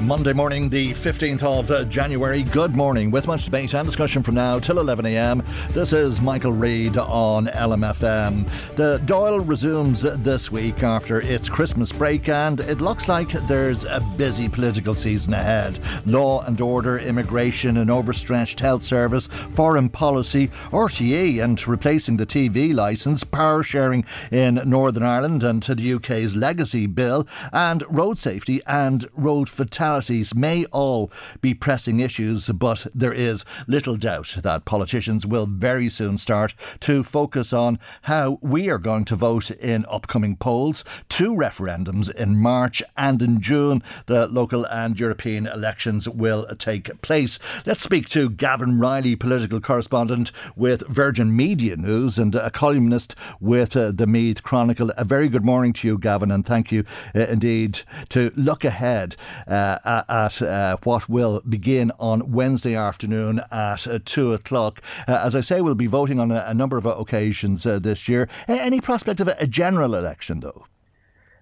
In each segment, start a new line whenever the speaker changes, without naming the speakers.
Monday morning, the 15th of uh, January. Good morning. With much debate and discussion from now till 11am, this is Michael Reade on LMFM. The Dáil resumes this week after its Christmas break, and it looks like there's a busy political season ahead. Law and order, immigration, an overstretched health service, foreign policy, RTE, and replacing the TV licence, power sharing in Northern Ireland, and the UK's legacy bill, and road safety and road fatality may all be pressing issues, but there is little doubt that politicians will very soon start to focus on how we are going to vote in upcoming polls, two referendums in March and in June. The local and European elections will take place. Let's speak to Gavan Reilly, political correspondent with Virgin Media News and a columnist with uh, the Meath Chronicle. A very good morning to you, Gavan, and thank you uh, indeed to look ahead uh, at uh, what will begin on Wednesday afternoon at uh, 2 o'clock. Uh, as I say, we'll be voting on a, a number of occasions uh, this year. Any prospect of a, a general election, though?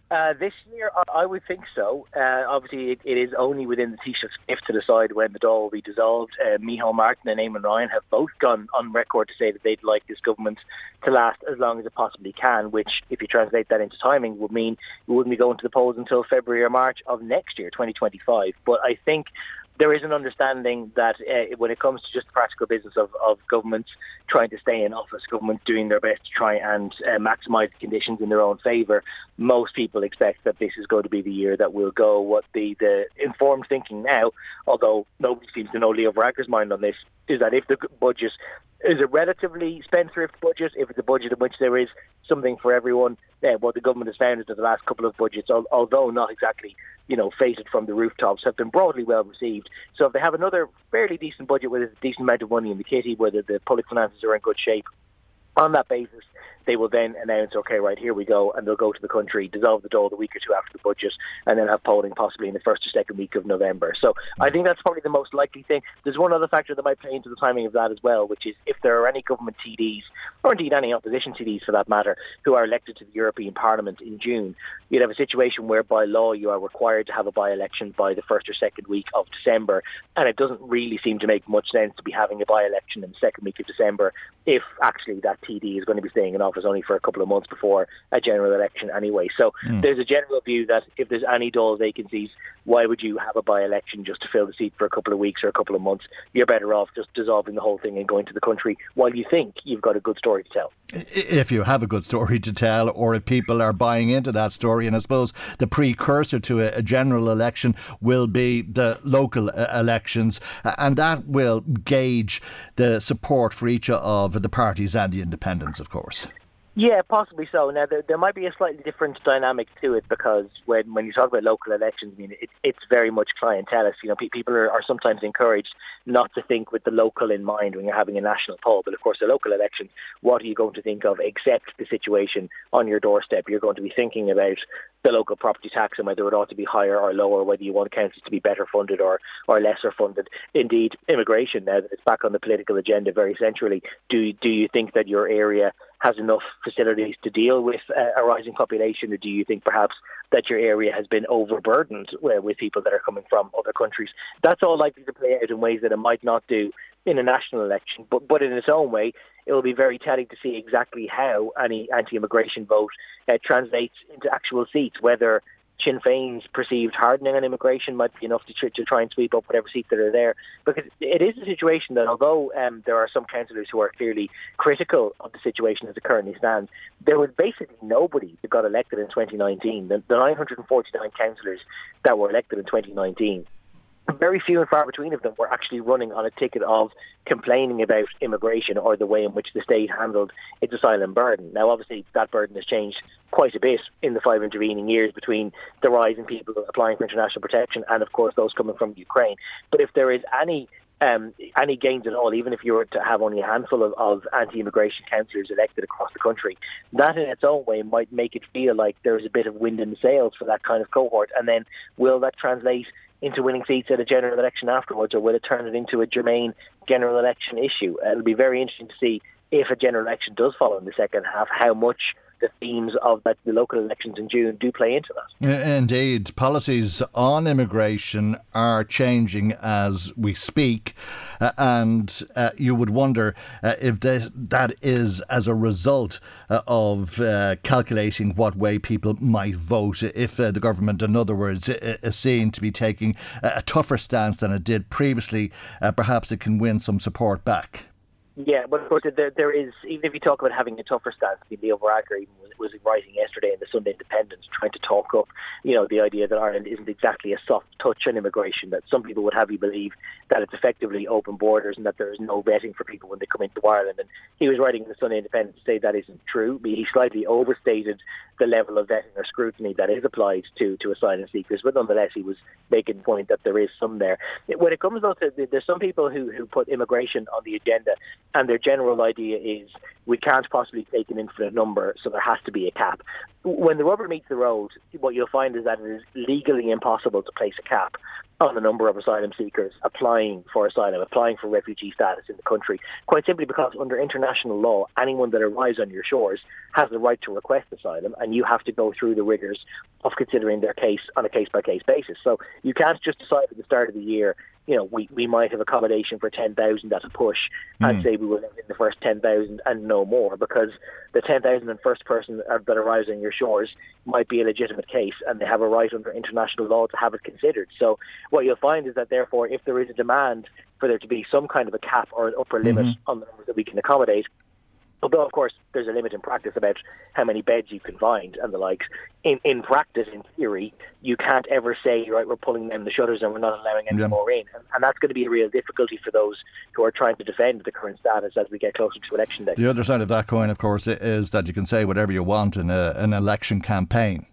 Uh, this year, I, I would think so. Uh, obviously, it, it is only within the Taoiseach's gift to decide when the Dáil will be dissolved. Uh, Micheál Martin and Eamon Ryan have both gone on record to say that they'd like this government to last as long as it possibly can, which, if you translate that into timing, would mean we wouldn't be going to the polls until February or March of next year, 2025. But I think there is an understanding that uh, when it comes to just the practical business of, of governments trying to stay in office, governments doing their best to try and uh, maximise the conditions in their own favour, most people expect that this is going to be the year that will go. What the, the informed thinking now, although nobody seems to know Leo Varadkar's mind on this, is that if the budget is a relatively spendthrift budget, if it's a budget in which there is something for everyone, uh, what the government has found is that the last couple of budgets, although not exactly you know feted from the rooftops, have been broadly well received. So if they have another fairly decent budget with a decent amount of money in the kitty, whether the public finances are in good shape, on that basis, they will then announce, okay, right, here we go, and they'll go to the country, dissolve the Dáil the week or two after the budget, and then have polling possibly in the first or second week of November. So I think that's probably the most likely thing. There's one other factor that might play into the timing of that as well, which is if there are any government TDs, or indeed any opposition TDs for that matter, who are elected to the European Parliament in June, you'd have a situation where by law you are required to have a by-election by the first or second week of December, and it doesn't really seem to make much sense to be having a by-election in the second week of December if actually that TD is going to be staying in office only for a couple of months before a general election anyway. So mm. there's a general view that if there's any Dáil vacancies, why would you have a by-election just to fill the seat for a couple of weeks or a couple of months? You're better off just dissolving the whole thing and going to the country while you think you've got a good story to tell.
If you have a good story to tell, or if people are buying into that story, and I suppose the precursor to a, a general election will be the local uh, elections, and that will gauge the support for each of the parties and the independents, of course.
Yeah, possibly so. Now there, there might be a slightly different dynamic to it because when when you talk about local elections, I mean it, it's very much clientelist. You know, pe- people are, are sometimes encouraged not to think with the local in mind when you're having a national poll. But of course, the local elections, what are you going to think of except the situation on your doorstep? You're going to be thinking about the local property tax and whether it ought to be higher or lower, whether you want councils to be better funded or, or lesser funded. Indeed, immigration, now that it's back on the political agenda very centrally, do, do you think that your area has enough facilities to deal with uh, a rising population, or do you think perhaps that your area has been overburdened uh, with people that are coming from other countries? That's all likely to play out in ways that it might not do in a national election, but but in its own way, it will be very telling to see exactly how any anti-immigration vote uh, translates into actual seats, whether Sinn Féin's perceived hardening on immigration might be enough to, to try and sweep up whatever seats that are there. Because it is a situation that, although um, there are some councillors who are clearly critical of the situation as it currently stands, there was basically nobody that got elected in 2019. The, the 949 councillors that were elected in 2019 very few and far between of them were actually running on a ticket of complaining about immigration or the way in which the state handled its asylum burden. Now, obviously, that burden has changed quite a bit in the five intervening years between the rise in people applying for international protection and, of course, those coming from Ukraine. But if there is any um, any gains at all, even if you were to have only a handful of, of anti-immigration councillors elected across the country, that in its own way might make it feel like there's a bit of wind in the sails for that kind of cohort. And then will that translate into winning seats at a general election afterwards, or will it turn it into a germane general election issue? Uh, it'll be very interesting to see if a general election does follow in the second half, how much the themes of that, the local elections in June do play into that.
Indeed, policies on immigration are changing as we speak, uh, and uh, you would wonder uh, if that, that is as a result uh, of uh, calculating what way people might vote. If uh, the government, in other words, is seen to be taking a tougher stance than it did previously, perhaps it can win some support back.
Yeah, but of course there, there is even if you talk about having a tougher stance. I mean, Leo Varadkar even was, was writing yesterday in the Sunday Independent, trying to talk up, you know, the idea that Ireland isn't exactly a soft touch on immigration. That some people would have you believe that it's effectively open borders and that there is no vetting for people when they come into Ireland. And he was writing in the Sunday Independent to say that isn't true. He slightly overstated the level of vetting or scrutiny that is applied to to asylum seekers, but nonetheless he was making the point that there is some there. When it comes though to there's some people who who put immigration on the agenda and their general idea is we can't possibly take an infinite number, so there has to be a cap. When the rubber meets the road, what you'll find is that it is legally impossible to place a cap on the number of asylum seekers applying for asylum, applying for refugee status in the country, quite simply because under international law, anyone that arrives on your shores has the right to request asylum, and you have to go through the rigours of considering their case on a case-by-case basis. So you can't just decide at the start of the year you know, we, we might have accommodation for 10,000 at a push and mm. say we will in the first 10,000 and no more because the 10,000 and first person that arrives on your shores might be a legitimate case and they have a right under international law to have it considered. So what you'll find is that therefore if there is a demand for there to be some kind of a cap or an upper limit mm-hmm. on the numbers that we can accommodate, Although, of course, there's a limit in practice about how many beds you can find and the likes. In in practice, in theory, you can't ever say, right, we're pulling down the shutters and we're not allowing any yeah. more in. And, and, that's going to be a real difficulty for those who are trying to defend the current status as we get closer to election day.
The other side of that coin, of course, is that you can say whatever you want in a, an election campaign.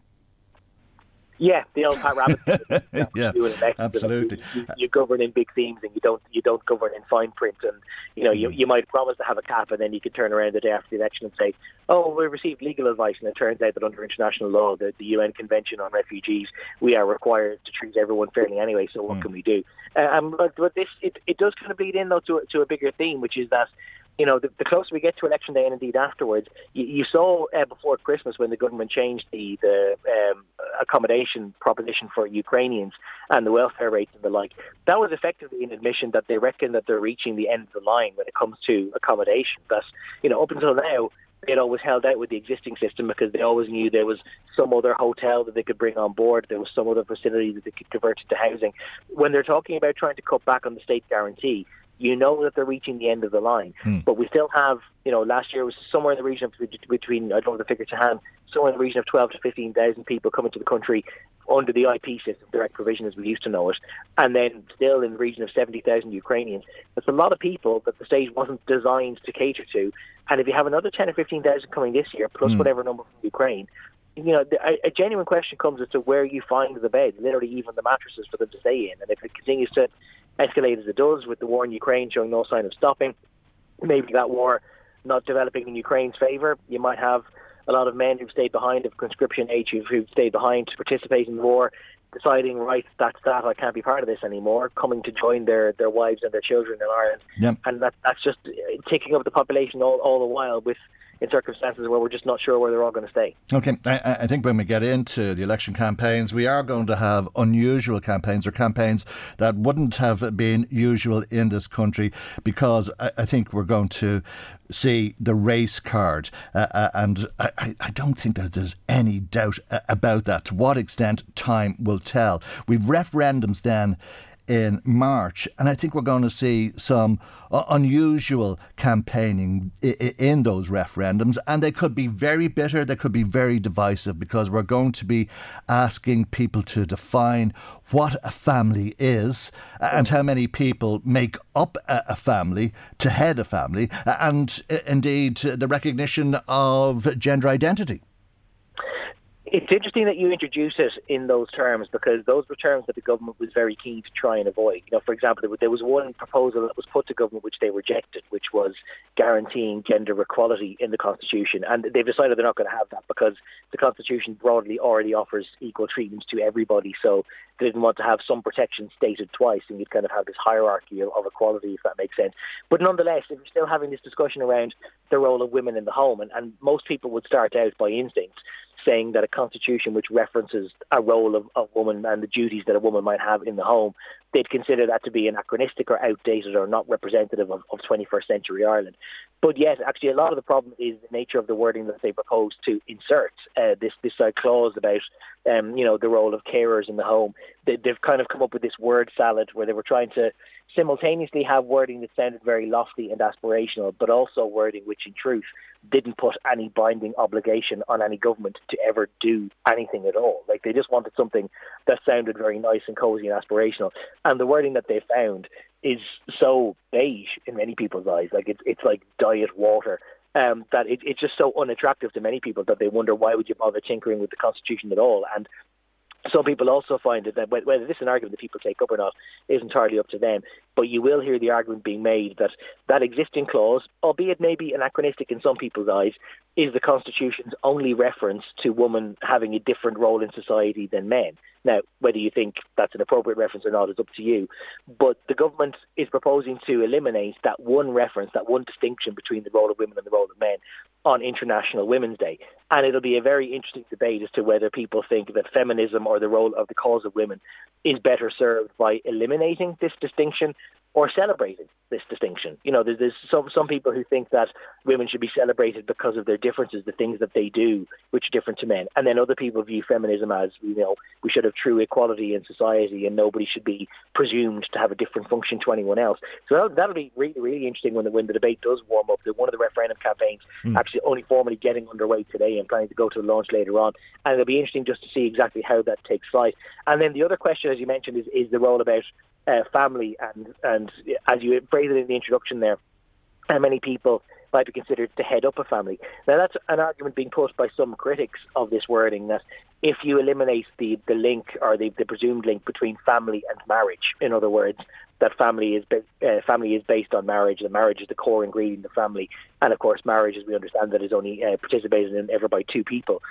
Yeah, the old Pat Rabbitte.
yeah, absolutely.
You, you, govern in big themes, and you don't you don't govern in fine print. And you know, you, mm. you might promise to have a cap, and then you could turn around the day after the election and say, "Oh, we received legal advice," and it turns out that under international law, the, the UN Convention on Refugees, we are required to treat everyone fairly anyway. So what mm. can we do? Uh, um, but, but this it, it does kind of bleed in though to to a bigger theme, which is that you know, the, the, closer we get to election day and indeed afterwards, you, you saw uh, before Christmas when the government changed the, the um, accommodation proposition for Ukrainians and the welfare rates and the like, that was effectively an admission that they reckon that they're reaching the end of the line when it comes to accommodation. That, you know, up until now, they'd always held out with the existing system because they always knew there was some other hotel that they could bring on board, there was some other facility that they could convert into housing. When they're talking about trying to cut back on the state guarantee, you know that they're reaching the end of the line. Hmm. But we still have, you know, last year was somewhere in the region of between, I don't know the figure to hand, somewhere in the region of 12 to 15,000 people coming to the country under the IP system, direct provision as we used to know it, and then still in the region of 70,000 Ukrainians. That's a lot of people that the state wasn't designed to cater to. And if you have another 10 or 15,000 coming this year, plus hmm. whatever number from Ukraine, you know, a, a, genuine question comes as to where you find the beds, literally even the mattresses for them to stay in. And if it continues to escalate as it does with the war in Ukraine showing no sign of stopping. Maybe that war not developing in Ukraine's favour. You might have a lot of men who've stayed behind of conscription age who've, stayed behind to participate in the war, deciding, right, that's that, I can't be part of this anymore, coming to join their, their wives and their children in Ireland.
Yep.
And that, that's just ticking up the population all, all the while with in circumstances where we're just not sure where they're all going to stay.
Okay, I, I, think when we get into the election campaigns, we are going to have unusual campaigns or campaigns that wouldn't have been usual in this country because I, I think we're going to see the race card. Uh, uh, and I, I, don't think that there's any doubt uh, about that. To what extent, time will tell. We've referendums then in March. And I think we're going to see some uh, unusual campaigning I- in those referendums. And they could be very bitter, they could be very divisive because we're going to be asking people to define what a family is and how many people make up a, family to head a family, and indeed the recognition of gender identity
it's interesting that you introduce it in those terms because those were terms that the government was very keen to try and avoid. You know, for example, there was one proposal that was put to government which they rejected, which was guaranteeing gender equality in the constitution, and they've decided they're not going to have that because the constitution broadly already offers equal treatment to everybody. So they didn't want to have some protection stated twice, and you'd kind of have this hierarchy of, equality, if that makes sense. But nonetheless, if you're still having this discussion around the role of women in the home, and, and most people would start out by instinct saying that a constitution which references a role of a woman and the duties that a woman might have in the home, they'd consider that to be anachronistic or outdated or not representative of, of 21st century Ireland. But yes, actually, a lot of the problem is the nature of the wording that they propose to insert. Uh, this this uh, clause about um, you know the role of carers in the home. They, they've kind of come up with this word salad where they were trying to simultaneously have wording that sounded very lofty and aspirational, but also wording which, in truth, didn't put any binding obligation on any government to ever do anything at all. Like they just wanted something that sounded very nice and cozy and aspirational. And the wording that they found is so beige in many people's eyes. Like it's it's like diet water. Um, that it, it's just so unattractive to many people that they wonder why would you bother tinkering with the constitution at all. And some people also find that whether this is an argument that people take up or not is entirely up to them. But you will hear the argument being made that that existing clause, albeit maybe anachronistic in some people's eyes, is the Constitution's only reference to women having a different role in society than men. Now, whether you think that's an appropriate reference or not is up to you. But the government is proposing to eliminate that one reference, that one distinction between the role of women and the role of men on International Women's Day. And it'll be a very interesting debate as to whether people think that feminism or the role of the cause of women is better served by eliminating this distinction or celebrating this distinction. You know, there's, there's, some some people who think that women should be celebrated because of their differences, the things that they do, which are different to men, and then other people view feminism as you know we should have true equality in society, and nobody should be presumed to have a different function to anyone else. So that'll, that'll be really really interesting when the when the debate does warm up. One of the referendum campaigns mm. actually only formally getting underway today and planning to go to the launch later on, and it'll be interesting just to see exactly how that takes flight. And then the other question, as you mentioned, is is the role about uh, family and and as you phrased it in the introduction there, how many people might be considered to head up a family. Now that's an argument being put by some critics of this wording that if you eliminate the, the link or the, the presumed link between family and marriage, in other words, that family is uh, family is based on marriage. The marriage is the core ingredient of family, and of course, marriage, as we understand that, is only uh, participated in ever by two people.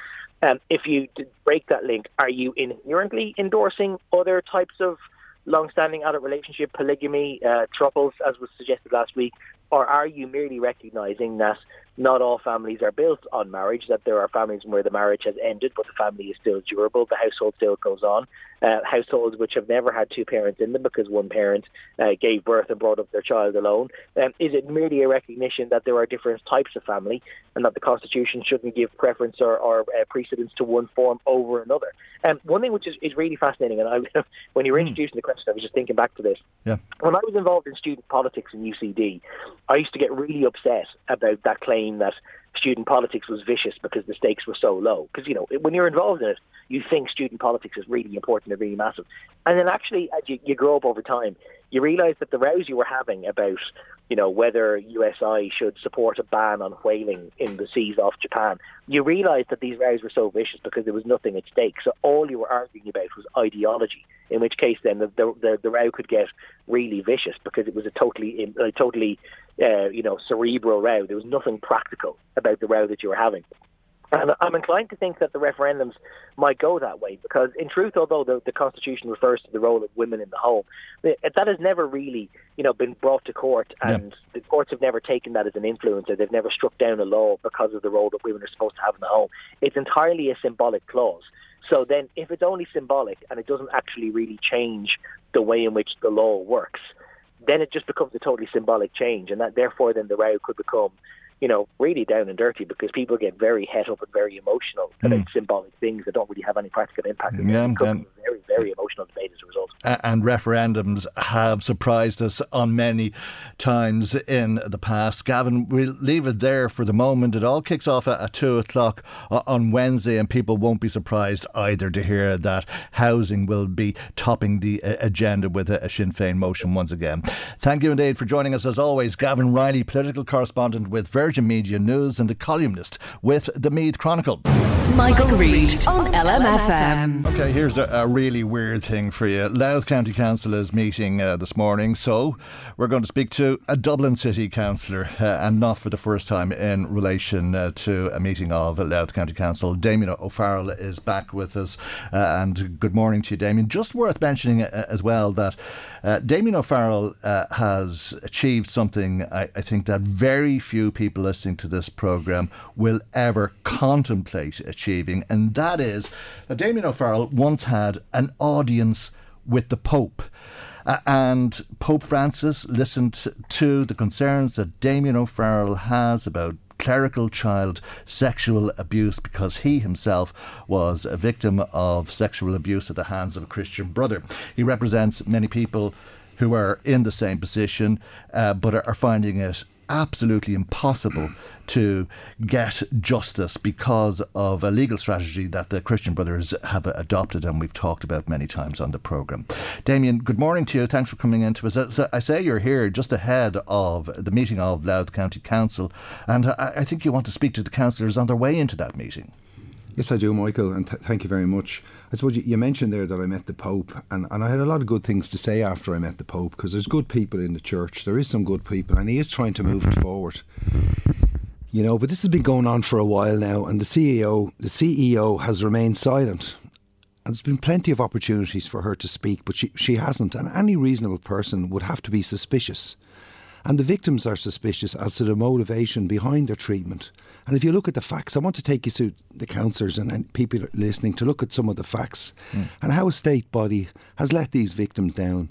Um, if you break that link, are you inherently endorsing other types of long-standing adult relationship, polygamy, uh, triples, as was suggested last week, or are you merely recognising that not all families are built on marriage, that there are families where the marriage has ended but the family is still durable, the household still goes on. Uh, households which have never had two parents in them because one parent uh, gave birth and brought up their child alone. Um, is it merely a recognition that there are different types of family and that the Constitution shouldn't give preference or, or uh, precedence to one form over another? Um, one thing which is, is really fascinating, and I, when you were hmm. introducing the question, I was just thinking back to this.
Yeah.
When I was involved in student politics in UCD, I used to get really upset about that claim that student politics was vicious because the stakes were so low. Because, you know, when you're involved in it, you think student politics is really important and really massive. And then actually, as you, you grow up over time, you realise that the rows you were having about, you know, whether USI should support a ban on whaling in the seas off Japan, you realise that these rows were so vicious because there was nothing at stake. So all you were arguing about was ideology. In which case, then the the, the, row could get really vicious because it was a totally, a totally, uh, you know, cerebral row. There was nothing practical about the row that you were having. And I'm inclined to think that the referendums might go that way because, in truth, although the, the Constitution refers to the role of women in the home, that has never really, you know, been brought to court, and yeah. the courts have never taken that as an influencer. They've never struck down a law because of the role that women are supposed to have in the home. It's entirely a symbolic clause. So then, if it's only symbolic and it doesn't actually really change the way in which the law works, then it just becomes a totally symbolic change, and that therefore then the row could become you know, really down and dirty because people get very het up and very emotional about mm. symbolic things that don't really have any practical impact. Yeah, and, very, very emotional debate as a result.
And referendums have surprised us on many times in the past. Gavan, we'll leave it there for the moment. It all kicks off at, at two o'clock on Wednesday, and people won't be surprised either to hear that housing will be topping the uh, agenda with a, a Sinn Féin motion once again. Thank you indeed for joining us as always. Gavan Reilly, political correspondent with Virgin. Virgin Media News and a columnist with the Meath Chronicle.
Michael, Reade on LMFM.
Okay, here's a, a, really weird thing for you. Louth County Council is meeting uh, this morning, so we're going to speak to a Dublin City Councillor, uh, and not for the first time in relation uh, to a meeting of Louth County Council. Damien O'Farrell is back with us, uh, and good morning to you, Damien. Just worth mentioning uh, as well that uh, Damien O'Farrell has achieved something I, I think that very few people listening to this programme will ever contemplate achieving, and that is that Damien O'Farrell once had an audience with the Pope. Uh, and Pope Francis listened to the concerns that Damien O'Farrell has about clerical child sexual abuse because he himself was a victim of sexual abuse at the hands of a Christian brother. He represents many people who are in the same position uh, but are, are finding it absolutely impossible to get justice because of a legal strategy that the Christian Brothers have adopted and we've talked about many times on the programme. Damien, good morning to you. Thanks for coming in to us. I say you're here just ahead of the meeting of Louth County Council, and I think you want to speak to the councillors on their way into that meeting.
Yes, I do, Michael, and th- thank you very much. I suppose you, you, mentioned there that I met the Pope, and, and I had a lot of good things to say after I met the Pope because there's good people in the church. There is some good people, and he is trying to move it forward. You know, but this has been going on for a while now, and the CEO, the CEO, has remained silent. And there's been plenty of opportunities for her to speak, but she, she hasn't. And any reasonable person would have to be suspicious. And the victims are suspicious as to the motivation behind their treatment. And if you look at the facts, I want to take you to the councillors and, and people listening to look at some of the facts mm. and how a state body has let these victims down.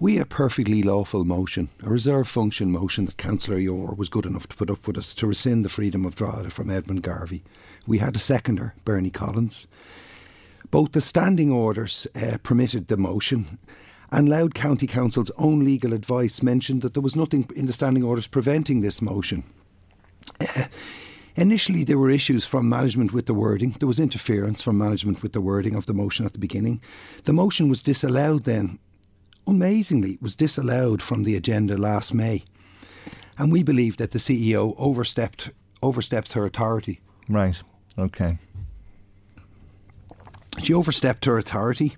We had a perfectly lawful motion, a reserve function motion that Councillor Yore was good enough to put up with us to rescind the freedom of Drogheda from Edmund Garvey. We had a seconder, Bernie Collins. Both the standing orders uh, permitted the motion and Louth County Council's own legal advice mentioned that there was nothing in the standing orders preventing this motion. Initially, there were issues from management with the wording. There was interference from management with the wording of the motion at the beginning. The motion was disallowed then. Amazingly, it was disallowed from the agenda last May. And we believe that the CEO overstepped overstepped her authority.
Right. Okay.
She overstepped her authority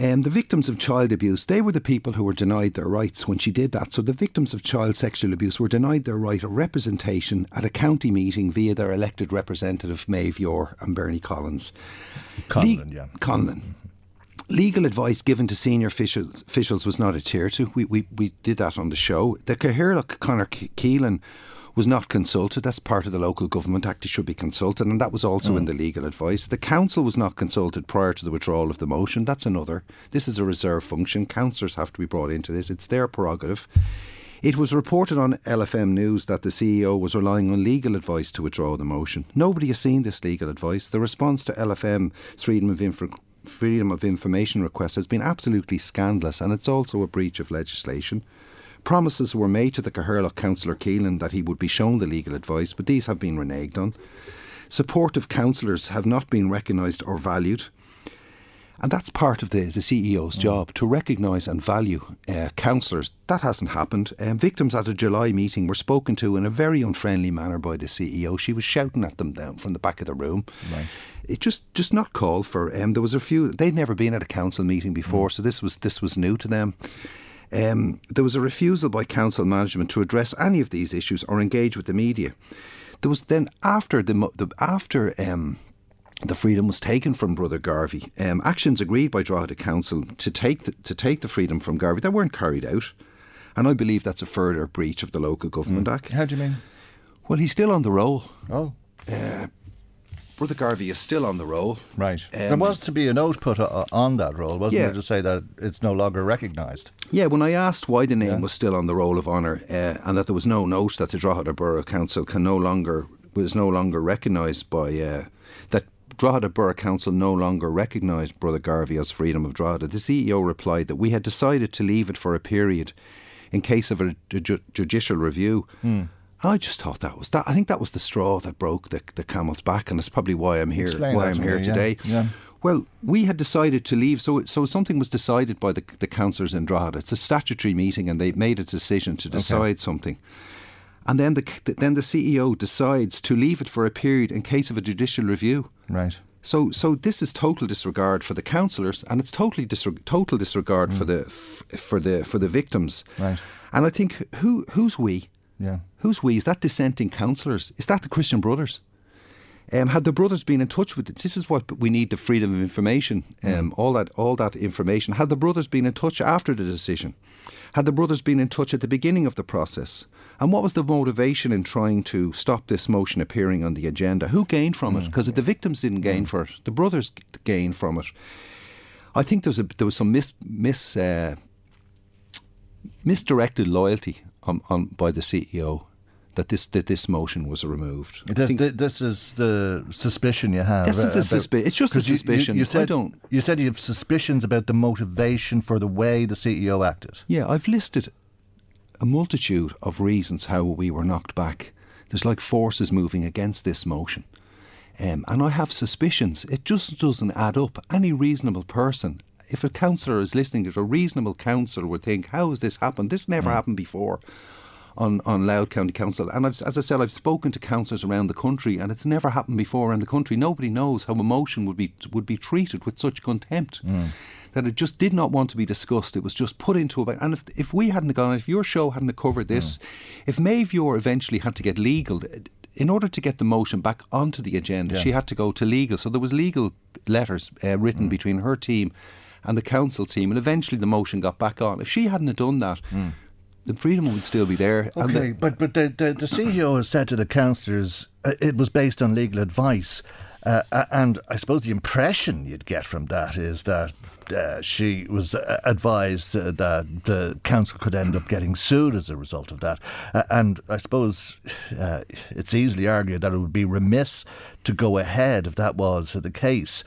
um, the victims of child abuse, they were the people who were denied their rights when she did that. So the victims of child sexual abuse were denied their right of representation at a county meeting via their elected representative, Maeve Yore and Bernie Collins.
Conlon, Le- yeah.
Conlon. Legal advice given to senior officials, officials was not adhered to. We, we, we did that on the show. The Cathaoirleach Conor Keelan was not consulted. That's part of the Local Government Act. It should be consulted, and that was also mm. in the legal advice. The council was not consulted prior to the withdrawal of the motion. That's another. This is a reserve function. Councillors have to be brought into this. It's their prerogative. It was reported on LFM News that the CEO was relying on legal advice to withdraw the motion. Nobody has seen this legal advice. The response to LFM's freedom of info freedom of information request has been absolutely scandalous and it's also a breach of legislation. Promises were made to the Cathaoirleach councillor Keelan that he would be shown the legal advice, but these have been reneged on. Supportive councillors have not been recognised or valued. And that's part of the, the CEO's mm. job to recognise and value uh, councillors. That hasn't happened. Um, victims at a July meeting were spoken to in a very unfriendly manner by the CEO. She was shouting at them down from the back of the room. Right. It just just not called for. Um, there was a few. They'd never been at a council meeting before, mm. so this was this was new to them. Um, there was a refusal by council management to address any of these issues or engage with the media. there was then after the, the after um, the freedom was taken from Brother Garvey. Um, actions agreed by Drogheda Council to take the, to take the freedom from Garvey that weren't carried out, and I believe that's a further breach of the Local Government mm. Act.
How do you mean?
Well, he's still on the roll.
Oh.
Uh, Brother Garvey is still on the roll.
Right. Um, there was to be a note put uh, on that roll, wasn't yeah. there, to say that it's no longer recognised?
Yeah, when I asked why the name yeah. was still on the roll of honour uh, and that there was no note that the Drogheda Borough Council can no longer was no longer recognised by uh, that Drogheda Borough Council no longer recognised Brother Garvey as Freedom of Drogheda, the CEO replied that we had decided to leave it for a period in case of a ju- judicial review.
Hmm.
I just thought that was that. I think that was the straw that broke the, the camel's back, and that's probably why I'm here.
Explain
why I'm here
me,
today.
Yeah. Yeah.
Well, we had decided to leave, so so something was decided by the the councillors in Drogheda. It's a statutory meeting, and they made a decision to decide okay. something. And then the then the CEO decides to leave it for a period in case of a judicial review.
Right.
So, so this is total disregard for the councillors, and it's totally disre- total disregard mm. for the f- for the for the victims.
Right.
And I think who who's we?
Yeah.
Who's we? Is that dissenting councillors? Is that the Christian Brothers? Um, had the brothers been in touch with it? This is what we need: the freedom of information, um, mm. all that, all that information. Had the brothers been in touch after the decision? Had the brothers been in touch at the beginning of the process? And what was the motivation in trying to stop this motion appearing on the agenda? Who gained from mm. it? Because the victims didn't gain mm. for it; the brothers gained from it. I think there was a, there was some mis, mis uh, misdirected loyalty on, on by the CEO that this that this motion was removed.
This, this is the suspicion you have.
This is the uh, suspicion. It's just a suspicion.
You, you, said,
I don't.
You said you have suspicions about the motivation for the way the CEO acted.
Yeah, I've listed a multitude of reasons how we were knocked back. There's like forces moving against this motion. Um, and I have suspicions. It just doesn't add up. Any reasonable person if a councillor is listening, if a reasonable councillor would think, how has this happened? This never mm. happened before on, on Louth County Council. And I've, as I said, I've spoken to councillors around the country, and it's never happened before in the country. Nobody knows how a motion would be would be treated with such contempt.
Mm.
That it just did not want to be discussed. It was just put into a. And if, if we hadn't gone, if your show hadn't covered this, mm. if Maeve Yore eventually had to get legal, in order to get the motion back onto the agenda, yeah. she had to go to legal. So there was legal letters uh, written mm. between her team and the council team, and eventually the motion got back on. If she hadn't done that,
mm.
the freedom would still be there.
Okay, the, but but the, the, the CEO has said to the councillors uh, it was based on legal advice. Uh, and I suppose the impression you'd get from that is that uh, she was uh, advised uh, that the council could end up getting sued as a result of that. Uh, and I suppose uh, it's easily argued that it would be remiss to go ahead if that was the case.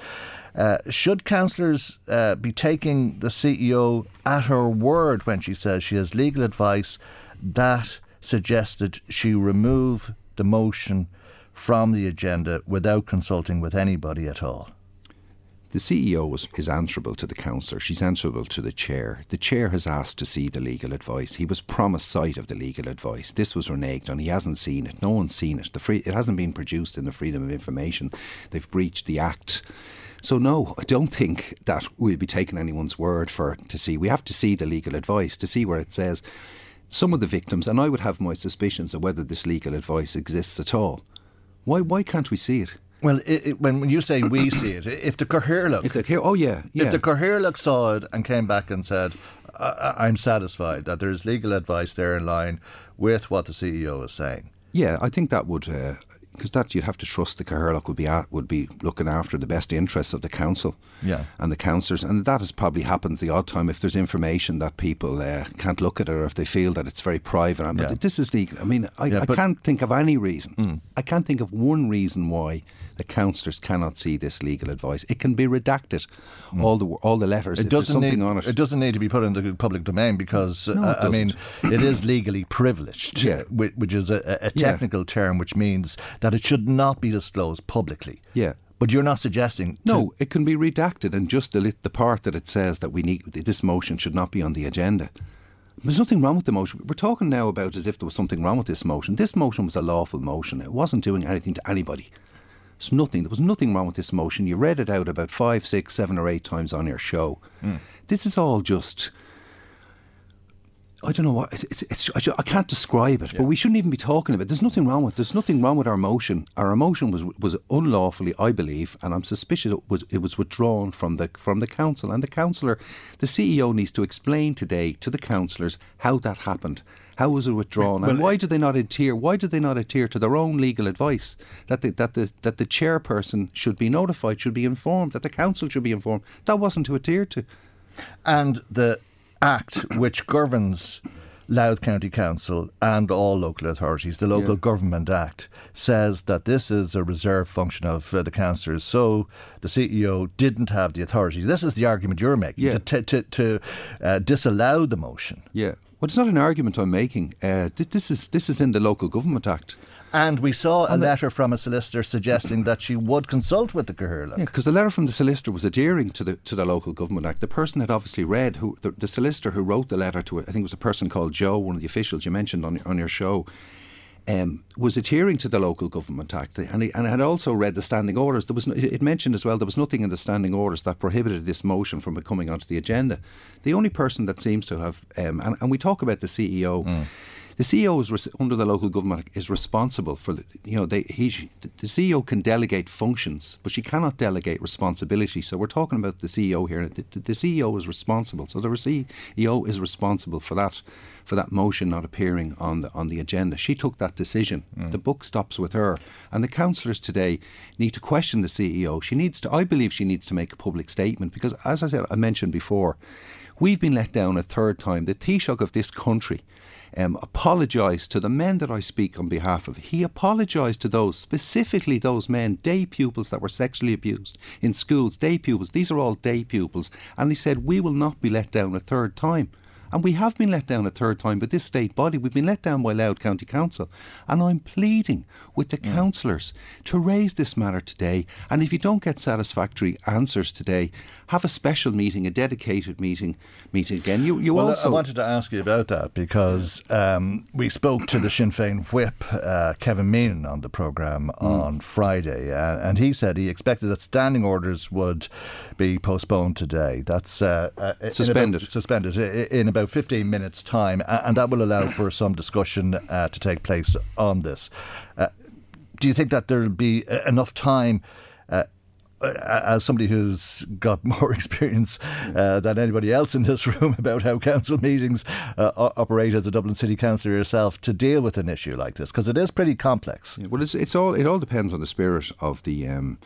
Uh, should councillors uh, be taking the CEO at her word when she says she has legal advice that suggested she remove the motion from the agenda without consulting with anybody at all?
The CEO was, is answerable to the councillor. She's answerable to the chair. The chair has asked to see the legal advice. He was promised sight of the legal advice. This was reneged on. He hasn't seen it. No one's seen it. The free, it hasn't been produced in the Freedom of Information. They've breached the Act. So no, I don't think that we'll be taking anyone's word for to see. We have to see the legal advice to see where it says some of the victims, and I would have my suspicions of whether this legal advice exists at all. Why why can't we see it?
Well, it, it, when you say we see it, if the Cathaoirleach,
if the oh yeah, yeah.
if the Cathaoirleach saw it and came back and said, "I'm satisfied that there is legal advice there in line with what the CEO is saying,"
yeah, I think that would uh, because that you'd have to trust the Cathaoirleach would be at, would be looking after the best interests of the council
yeah.
and the councillors, and that is probably happens the odd time if there's information that people uh, can't look at it or if they feel that it's very private. But yeah. this is legal. I mean, I, yeah, I can't think of any reason.
Mm.
I can't think of one reason why the councillors cannot see this legal advice. It can be redacted, mm. all the all the letters. It doesn't
need,
it.
it. doesn't need to be put in the public domain because no, uh, I mean it is legally privileged,
yeah.
which is a, a technical yeah. term which means that it should not be disclosed publicly.
Yeah.
But you're not suggesting.
No, it can be redacted and just delete the part that it says that we need this motion should not be on the agenda. There's nothing wrong with the motion. We're talking now about as if there was something wrong with this motion. This motion was a lawful motion. It wasn't doing anything to anybody. There's nothing. There was nothing wrong with this motion. You read it out about five, six, seven, or eight times on your show.
Mm.
This is all just. I don't know what it's. it's I, just, I can't describe it, yeah. but we shouldn't even be talking about. it. There's nothing wrong with. There's nothing wrong with our motion. Our emotion was was unlawfully, I believe, and I'm suspicious it was it was withdrawn from the from the council. And the councillor, the CEO, needs to explain today to the councillors how that happened. How was it withdrawn, well, and why did they not adhere? Why did they not adhere to their own legal advice that the, that the that the chairperson should be notified, should be informed, that the council should be informed? That wasn't to adhere to.
And the Act which governs Louth County Council and all local authorities, the Local yeah. Government Act, says that this is a reserve function of uh, the councillors. So the CEO didn't have the authority. This is the argument you're making yeah. to, to, to uh, disallow the motion.
Yeah. Well, it's not an argument I'm making. Uh, this is this is in the Local Government Act.
And we saw a letter from a solicitor suggesting that she would consult with the Cathaoirleach.
Yeah, because the letter from the solicitor was adhering to the to the local government act. The person had obviously read who the, the solicitor who wrote the letter to it. I think it was a person called Joe, one of the officials you mentioned on on your show. Um, was adhering to the Local Government Act and, he, and had also read the standing orders. There was no, it mentioned as well there was nothing in the standing orders that prohibited this motion from coming onto the agenda. The only person that seems to have, um, and, and, we talk about the CEO. Mm the CEO is res- under the local government is responsible for the you know they he the CEO can delegate functions, but she cannot delegate responsibility. So we're talking about the CEO here. The, the CEO is responsible. So the CEO is responsible for that for that motion not appearing on the on the agenda. She took that decision. Mm. The book stops with her, and the councillors today need to question the CEO. She needs to. I believe she needs to make a public statement because, as I said, I mentioned before, we've been let down a third time. The Taoiseach of this country um, apologised to the men that I speak on behalf of. He apologised to those, specifically those men, day pupils that were sexually abused in schools, day pupils. These are all day pupils. And he said, We will not be let down a third time. And we have been let down a third time by this state body. We've been let down by Louth County Council. And I'm pleading with the mm. councillors to raise this matter today. And if you don't get satisfactory answers today, have a special meeting, a dedicated meeting, meeting again. You, you
well,
also.
I wanted to ask you about that because um, we spoke to the Sinn Féin whip, uh, Kevin Meenan, on the programme mm. on Friday. Uh, and he said he expected that standing orders would be postponed today. That's uh, uh
suspended.
About, suspended in about 15 minutes' time, and that will allow for some discussion uh, to take place on this. Uh, do you think that there'll be uh, enough time? Uh, as somebody who's got more experience uh, than anybody else in this room about how council meetings uh, operate as a Dublin City Councillor yourself to deal with an issue like this because it is pretty complex.
Well, it's, it's all it all depends on the spirit of the um,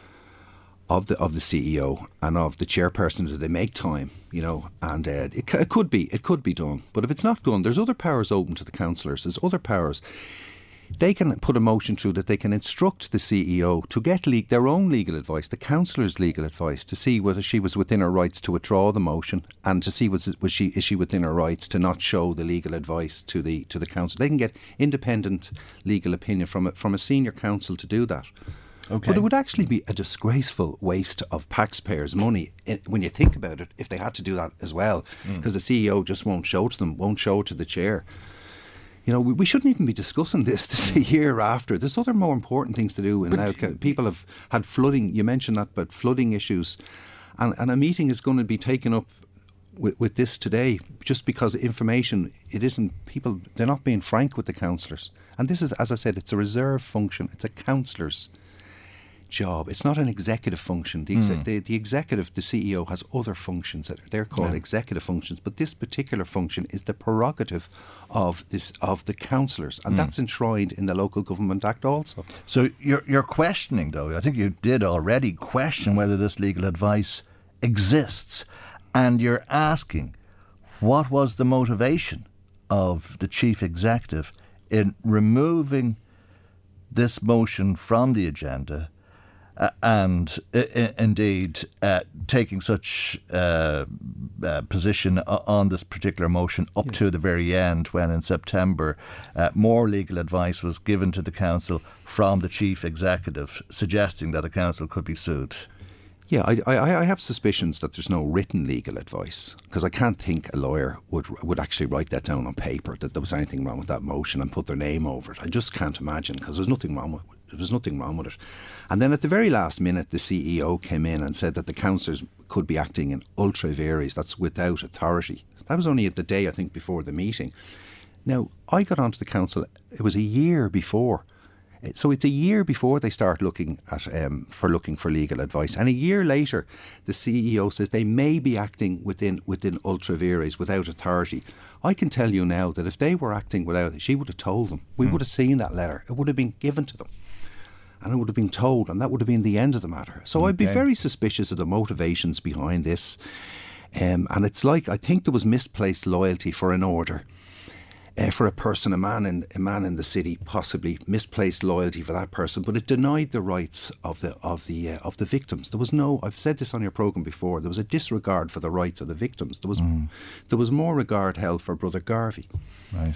of the of the CEO and of the chairperson that they make time, you know, and uh, it, it could be it could be done. But if it's not done, there's other powers open to the councillors. There's other powers. They can put a motion through that they can instruct the CEO to get le- their own legal advice, the councillor's legal advice, to see whether she was within her rights to withdraw the motion and to see was, was she is she within her rights to not show the legal advice to the to the council. They can get independent legal opinion from a, from a senior counsel to do that. Okay. But it would actually be a disgraceful waste of taxpayers' money when you think about it if they had to do that as well, because mm. the CEO just won't show to them, won't show to the chair. You know, we, we shouldn't even be discussing this this a year after. There's other more important things to do. And now people have had flooding. You mentioned that, but flooding issues, and, and a meeting is going to be taken up with, with this today just because information it isn't people they're not being frank with the councillors and this is as I said it's a reserve function it's a councillor's job. It's not an executive function. The, mm. the, the, executive, the CEO, has other functions that they're called yeah. executive functions, but this particular function is the prerogative of this of the councillors, and mm. that's enshrined in the Local Government Act also.
So you're you're questioning, though. I think you did already question whether this legal advice exists, and you're asking what was the motivation of the chief executive in removing this motion from the agenda uh, and I- indeed uh, taking such uh, uh position on this particular motion up yeah. to the very end, when in September uh, more legal advice was given to the council from the chief executive, suggesting that the council could be sued.
Yeah, I, I, I, have suspicions that there's no written legal advice because I can't think a lawyer would would actually write that down on paper that there was anything wrong with that motion and put their name over it. I just can't imagine because there's nothing wrong with there was nothing wrong with it. And then at the very last minute, the CEO came in and said that the councillors could be acting in ultra vires, that's without authority. That was only the day, I think, before the meeting. Now, I got onto the council, it was a year before. So it's a year before they start looking at um, for looking for legal advice, and a year later, the CEO says they may be acting within within ultra vires without authority. I can tell you now that if they were acting without, it, she would have told them. We mm. would have seen that letter. It would have been given to them and I would have been told, and that would have been the end of the matter. So okay. I'd be very suspicious of the motivations behind this. Um, and it's like I think there was misplaced loyalty for an order. Uh, for a person, a man in a man in the city, possibly misplaced loyalty for that person, but it denied the rights of the of the uh, of the victims. There was no. I've said this on your program before. There was a disregard for the rights of the victims. There was mm. there was more regard held for Brother Garvey.
Right.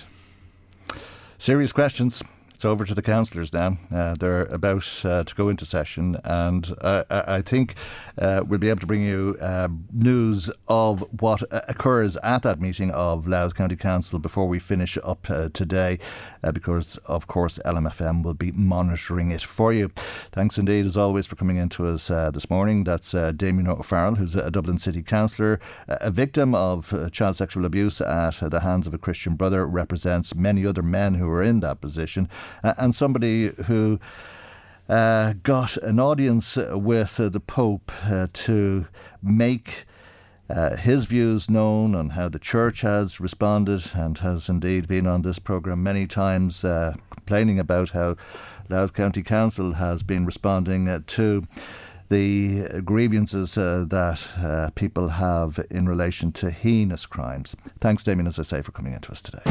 Serious questions it's over to the councillors now. Uh, they're about uh, to go into session, and uh, I think uh, we'll be able to bring you uh, news of what occurs at that meeting of Louth County Council before we finish up uh, today, because of course LMFM will be monitoring it for you. Thanks indeed, as always, for coming in to us this morning. That's Damien O'Farrell, who's a Dublin City Councillor, a victim of child sexual abuse at the hands of a Christian brother, represents many other men who are in that position, and somebody who uh, got an audience with uh, the Pope uh, to make uh, his views known on how the church has responded and has indeed been on this programme many times, uh, complaining about how Louth County Council has been responding uh, to the grievances uh, that uh, people have in relation to heinous crimes. Thanks, Damien, as I say, for coming into us today.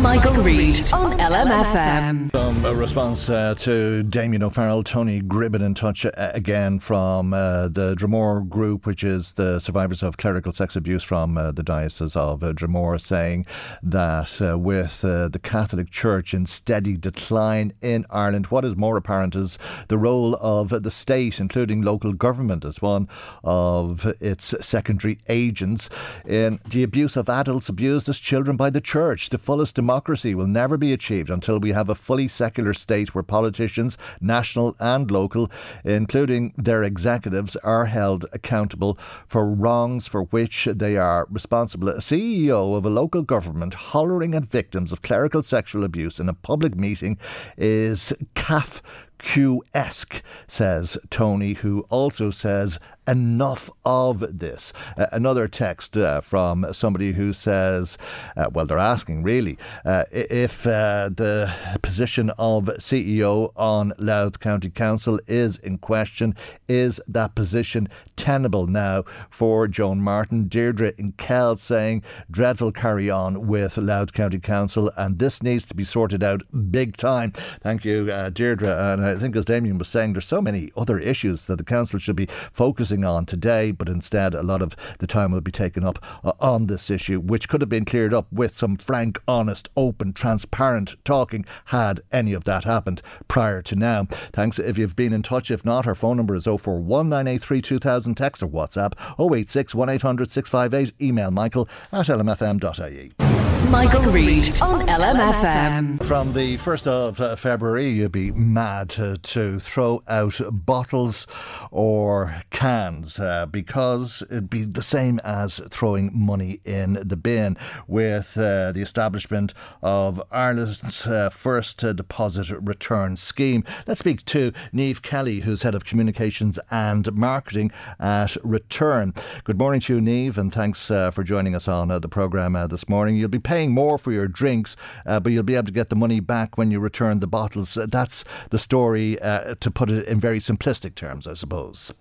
Michael, Reade on LMFM.
Some uh, response uh, to Damien O'Farrell, Tony Gribbin in touch uh, again from uh, the Dromore group, which is the survivors of clerical sex abuse from the Diocese of Dromore, saying that with the Catholic Church in steady decline in Ireland, what is more apparent is the role of the state, including local local government as one of its secondary agents in the abuse of adults abused as children by the church. The fullest democracy will never be achieved until we have a fully secular state where politicians, national and local, including their executives, are held accountable for wrongs for which they are responsible. A CEO of a local government hollering at victims of clerical sexual abuse in a public meeting is CAF Q esque, says Tony, who also says enough of this. Uh, another text uh, from somebody who says, uh, well, they're asking really uh, if uh, the position of CEO on Louth County Council is in question. Is that position tenable now for Joan Martin? Deirdre in Kell saying, dreadful carry on with Louth County Council, and this needs to be sorted out big time. Thank you, uh, Deirdre. And I think, as Damien was saying, there's so many other issues that the council should be focusing focusing on today, but instead a lot of the time will be taken up uh, on this issue, which could have been cleared up with some frank, honest, open, transparent talking had any of that happened prior to now. Thanks if you've been in touch. If not, our phone number is 041983 2000, text or WhatsApp 086 1800 658, email michael at lmfm.ie.
Michael, Reade on LMFM.
From the 1st of uh, February, you'd be mad to, throw out bottles or cans uh, because it'd be the same as throwing money in the bin with uh, the establishment of Ireland's uh, first uh, deposit return scheme. Let's speak to Niamh Kelly, who's head of communications and marketing at Return. Good morning to you, Niamh, and thanks uh, for joining us on the programme this morning. You'll be paying more for your drinks, uh, but you'll be able to get the money back when you return the bottles. Uh, that's the story, uh, to put it in very simplistic terms, I suppose.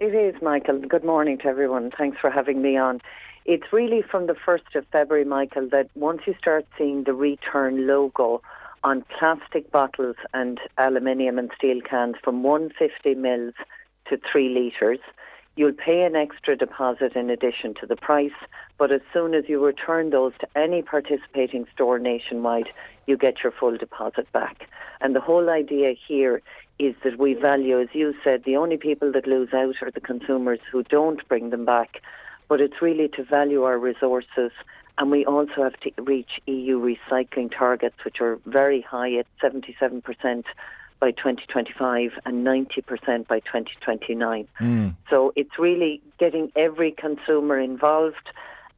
It is, Michael. Good morning to everyone. Thanks for having me on. It's really from the 1st of February, Michael, that once you start seeing the return logo on plastic bottles and aluminium and steel cans from 150 mils to 3 litres, You'll pay an extra deposit in addition to the price, but as soon as you return those to any participating store nationwide, you get your full deposit back. And the whole idea here is that we value, as you said, the only people that lose out are the consumers who don't bring them back. But it's really to value our resources. And we also have to reach EU recycling targets, which are very high at 77% by 2025 and 90% by 2029. Mm. So it's really getting every consumer involved.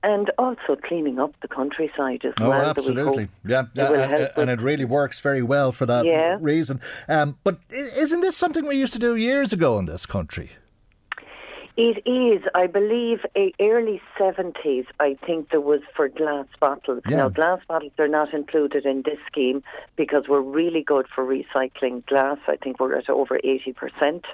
And also cleaning up the countryside as
oh,
well.
absolutely. Yeah,
yeah
uh, and it really works very well for that
yeah.
reason. Um, but isn't this something we used to do years ago in this country?
It is, I believe, a early seventies. I think there was for glass bottles.
Yeah.
Now, glass bottles are not included in this scheme because we're really good for recycling glass. I think we're at over eighty percent.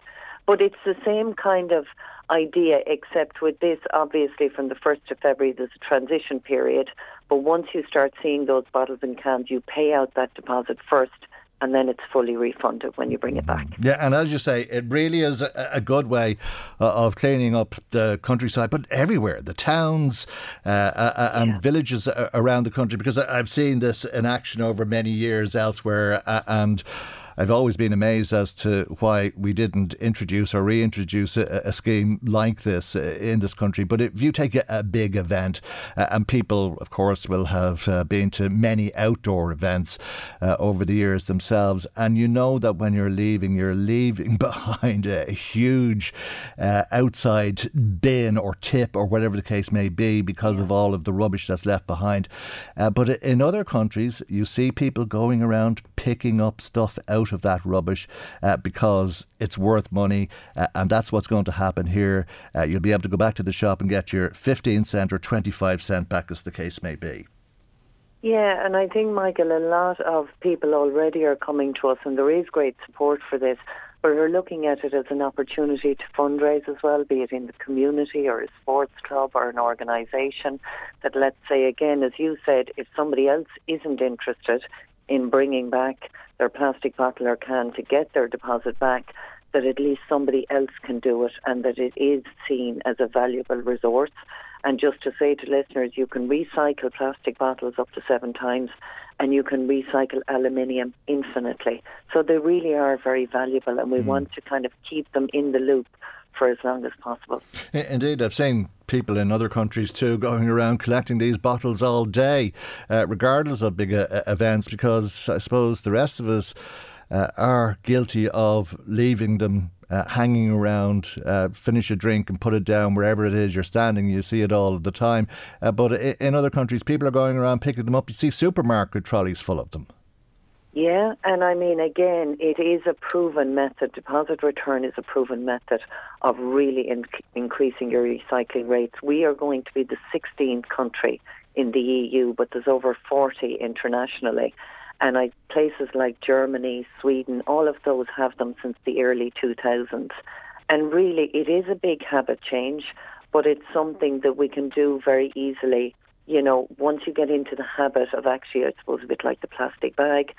But it's the same kind of idea, except with this, obviously, from the 1st of February, there's a transition period. But once you start seeing those bottles and cans, you pay out that deposit first and then it's fully refunded when you bring it back.
Yeah, and as you say, it really is a, a good way uh, of cleaning up the countryside, but everywhere, the towns uh, uh, and yeah. villages around the country, because I've seen this in action over many years elsewhere, uh, and I've always been amazed as to why we didn't introduce or reintroduce a, a scheme like this uh, in this country. But if you take a, a big event, uh, and people, of course, will have uh, been to many outdoor events uh, over the years themselves, and you know that when you're leaving, you're leaving behind a huge uh, outside bin or tip or whatever the case may be because yeah. of all of the rubbish that's left behind. Uh, but in other countries, you see people going around picking up stuff out out of that rubbish uh, because it's worth money, uh, and that's what's going to happen here. Uh, you'll be able to go back to the shop and get your 15 cent or 25 cent back, as the case may be.
Yeah, and I think, Michael, a lot of people already are coming to us, and there is great support for this. But we're looking at it as an opportunity to fundraise as well, be it in the community or a sports club or an organisation. That, let's say, again, as you said, if somebody else isn't interested in bringing back their plastic bottle or can to get their deposit back, that at least somebody else can do it and that it is seen as a valuable resource. And just to say to listeners, you can recycle plastic bottles up to seven times and you can recycle aluminium infinitely. So they really are very valuable and we mm. want to kind of keep them in the loop for as long as possible.
Indeed, I've seen people in other countries too going around collecting these bottles all day, uh, regardless of big uh, events, because I suppose the rest of us uh, are guilty of leaving them. Uh, hanging around, uh, finish a drink and put it down wherever it is you're standing. You see it all the time. Uh, but in other countries, people are going around picking them up. You see supermarket trolleys full of them.
Yeah, and I mean, again, it is a proven method. Deposit return is a proven method of really in- increasing your recycling rates. We are going to be the 16th country in the EU, but there's over 40 internationally. And I, places like Germany, Sweden, all of those have them since the early 2000s. And really, it is a big habit change, but it's something that we can do very easily. You know, once you get into the habit of actually, I suppose, a bit like the plastic bag,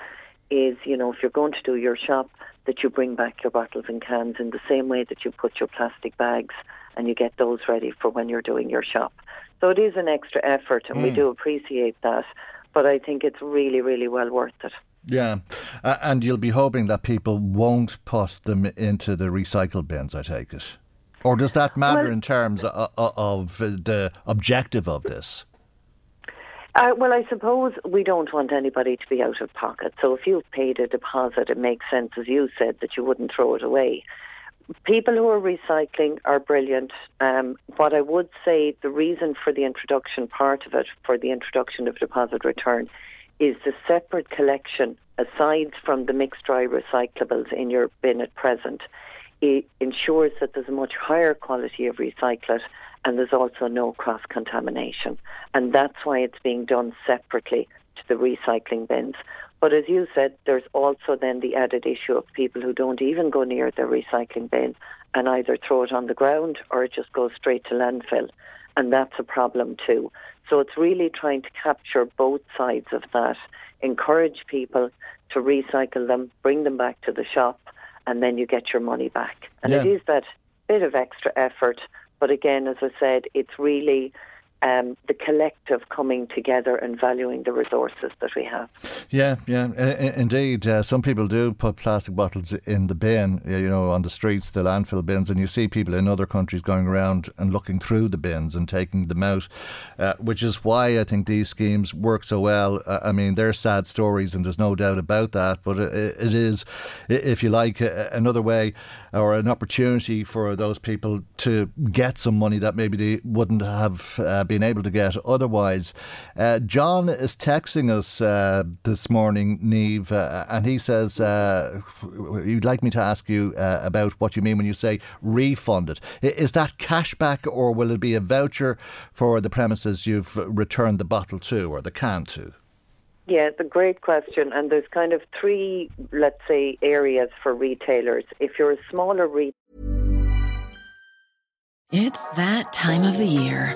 is, you know, if you're going to do your shop, that you bring back your bottles and cans in the same way that you put your plastic bags and you get those ready for when you're doing your shop. So it is an extra effort and mm. we do appreciate that, but I think it's really, really well worth it.
Yeah, uh, and you'll be hoping that people won't put them into the recycle bins, I take it. Or does that matter well, in terms of, of the objective of this?
Uh, well, I suppose we don't want anybody to be out of pocket. So if you've paid a deposit, it makes sense, as you said, that you wouldn't throw it away. People who are recycling are brilliant. Um, what I would say, the reason for the introduction part of it, for the introduction of deposit return, is the separate collection, aside from the mixed dry recyclables in your bin at present, it ensures that there's a much higher quality of recyclate and there's also no cross contamination. And that's why it's being done separately to the recycling bins. But as you said, there's also then the added issue of people who don't even go near their recycling bin and either throw it on the ground or it just goes straight to landfill. And that's a problem too. So it's really trying to capture both sides of that, encourage people to recycle them, bring them back to the shop, and then you get your money back. And yeah. it is that bit of extra effort but again, as I said, it's really um, the collective coming together and valuing the resources that we have.
Yeah, yeah, indeed. Uh, some people do put plastic bottles in the bin, you know, on the streets, the landfill bins, and you see people in other countries going around and looking through the bins and taking them out, uh, which is why I think these schemes work so well. Uh, I mean, they're sad stories, and there's no doubt about that, but it, it is, if you like, another way or an opportunity for those people to get some money that maybe they wouldn't have uh, been able to get otherwise. Uh, John is texting us uh, this morning, Niamh, uh, and he says uh, he'd like me to ask you uh, about what you mean when you say refunded. Is that cashback or will it be a voucher for the premises you've returned the bottle to or the can to?
Yeah, it's a great question. And there's kind of three, let's say, areas for retailers. If you're a smaller retailer,
it's that time of the year.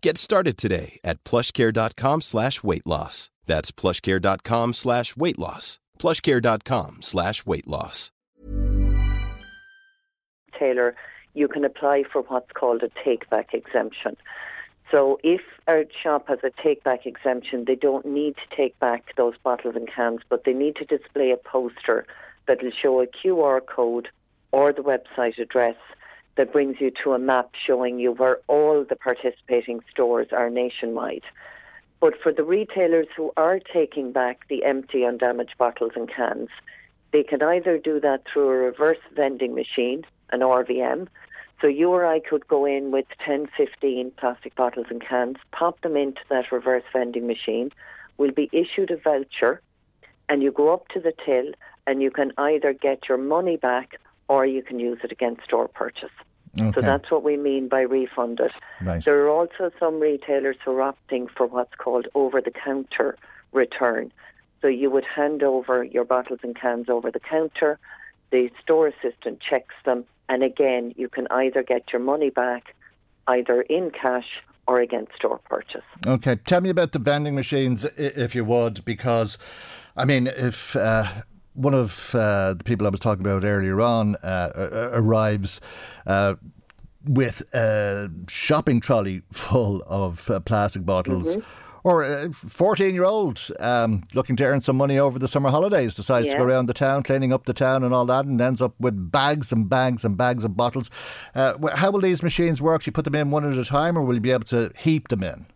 Get started today at plushcare.com slash weight loss. That's plushcare.com slash weight loss. Plushcare.com slash weight loss.
Taylor, you can apply for what's called a take back exemption. So if a shop has a take back exemption, they don't need to take back those bottles and cans, but they need to display a poster that will show a QR code or the website address that brings you to a map showing you where all the participating stores are nationwide. But for the retailers who are taking back the empty undamaged bottles and cans, they can either do that through a reverse vending machine, an RVM. So you or I could go in with 10, 15 plastic bottles and cans, pop them into that reverse vending machine. We'll be issued a voucher, and you go up to the till, and you can either get your money back or you can use it against store purchase.
Okay.
So that's what we mean by refunded.
Right.
There are also some retailers who are opting for what's called over the counter return. So you would hand over your bottles and cans over the counter, the store assistant checks them, and again, you can either get your money back either in cash or against store purchase.
Okay, tell me about the vending machines, if you would, because, I mean, if uh, one of uh, the people I was talking about earlier on uh, uh, arrives uh, with a shopping trolley full of uh, plastic bottles. Or a 14 year old um, looking to earn some money over the summer holidays decides to go around the town, cleaning up the town and all that, and ends up with bags and bags and bags of bottles. Uh, how will these machines work? Do You put them in one at a time, or will you be able to heap them in?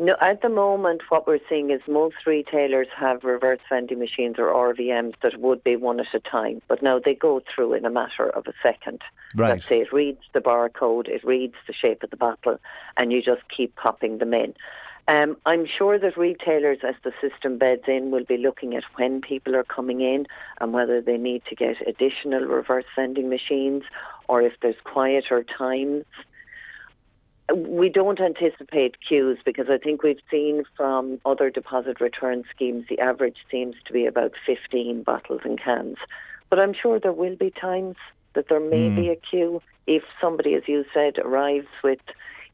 No, at the moment, what we're seeing is most retailers have reverse vending machines or RVMs that would be one at a time, but now they go through in a matter of a second.
Right.
Let's say it reads the barcode, it reads the shape of the bottle, and you just keep popping them in. Um, I'm sure that retailers, as the system beds in, will be looking at when people are coming in and whether they need to get additional reverse vending machines or if there's quieter times we don't anticipate queues because I think we've seen from other deposit return schemes the average seems to be about 15 bottles and cans. But I'm sure there will be times that there may hmm. be a queue if somebody, as you said, arrives with,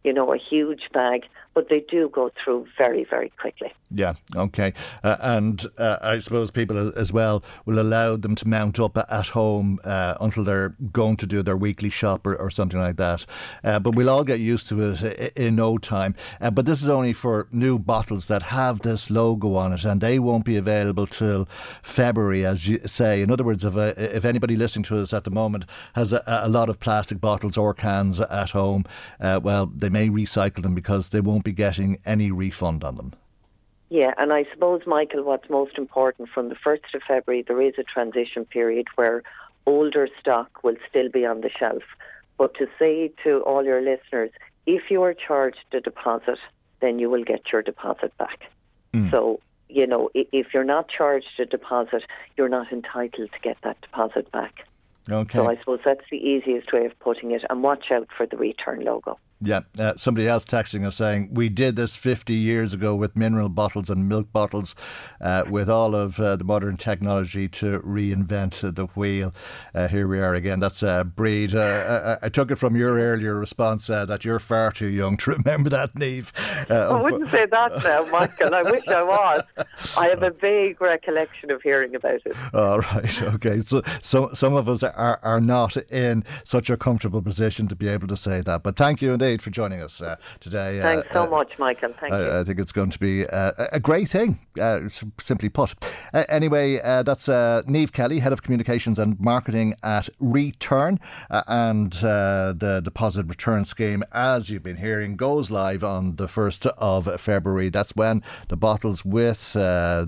you know, a huge bag, but they do go through very, very quickly.
Yeah, okay. Uh, and uh, I suppose people as well will allow them to mount up at home uh, until they're going to do their weekly shop or, or something like that. Uh, but we'll all get used to it in no time. Uh, but this is only for new bottles that have this logo on it, and they won't be available till February, as you say. In other words, if, uh, if anybody listening to us at the moment has a, a lot of plastic bottles or cans at home, well, they may recycle them because they won't be getting any refund on them.
Yeah, and I suppose, Michael, what's most important from the 1st of February, there is a transition period where older stock will still be on the shelf. But to say to all your listeners, if you are charged a deposit, then you will get your deposit back. Mm. So, you know, if you're not charged a deposit, you're not entitled to get that deposit back.
Okay.
So I suppose that's the easiest way of putting it. And watch out for the return logo.
Yeah, uh, somebody else texting us saying we did this 50 years ago with mineral bottles and milk bottles, uh, with all of uh, the modern technology to reinvent the wheel. Uh, here we are again. That's a breed. Uh, I, I, took it from your earlier response uh, that you're far too young to remember that, Niamh.
I wouldn't say that now, Michael. I wish I was. I have a vague recollection of hearing about it.
All right, okay. So, so some of us are, are not in such a comfortable position to be able to say that. But thank you indeed for joining us uh, today.
Thanks uh, so much, Michael. Thank
I,
you.
I think it's going to be uh, a great thing, uh, simply put. Uh, anyway, that's uh, Niamh Kelly, Head of Communications and Marketing at Return. and the deposit return scheme, as you've been hearing, goes live on the 1st of February. That's when the bottles with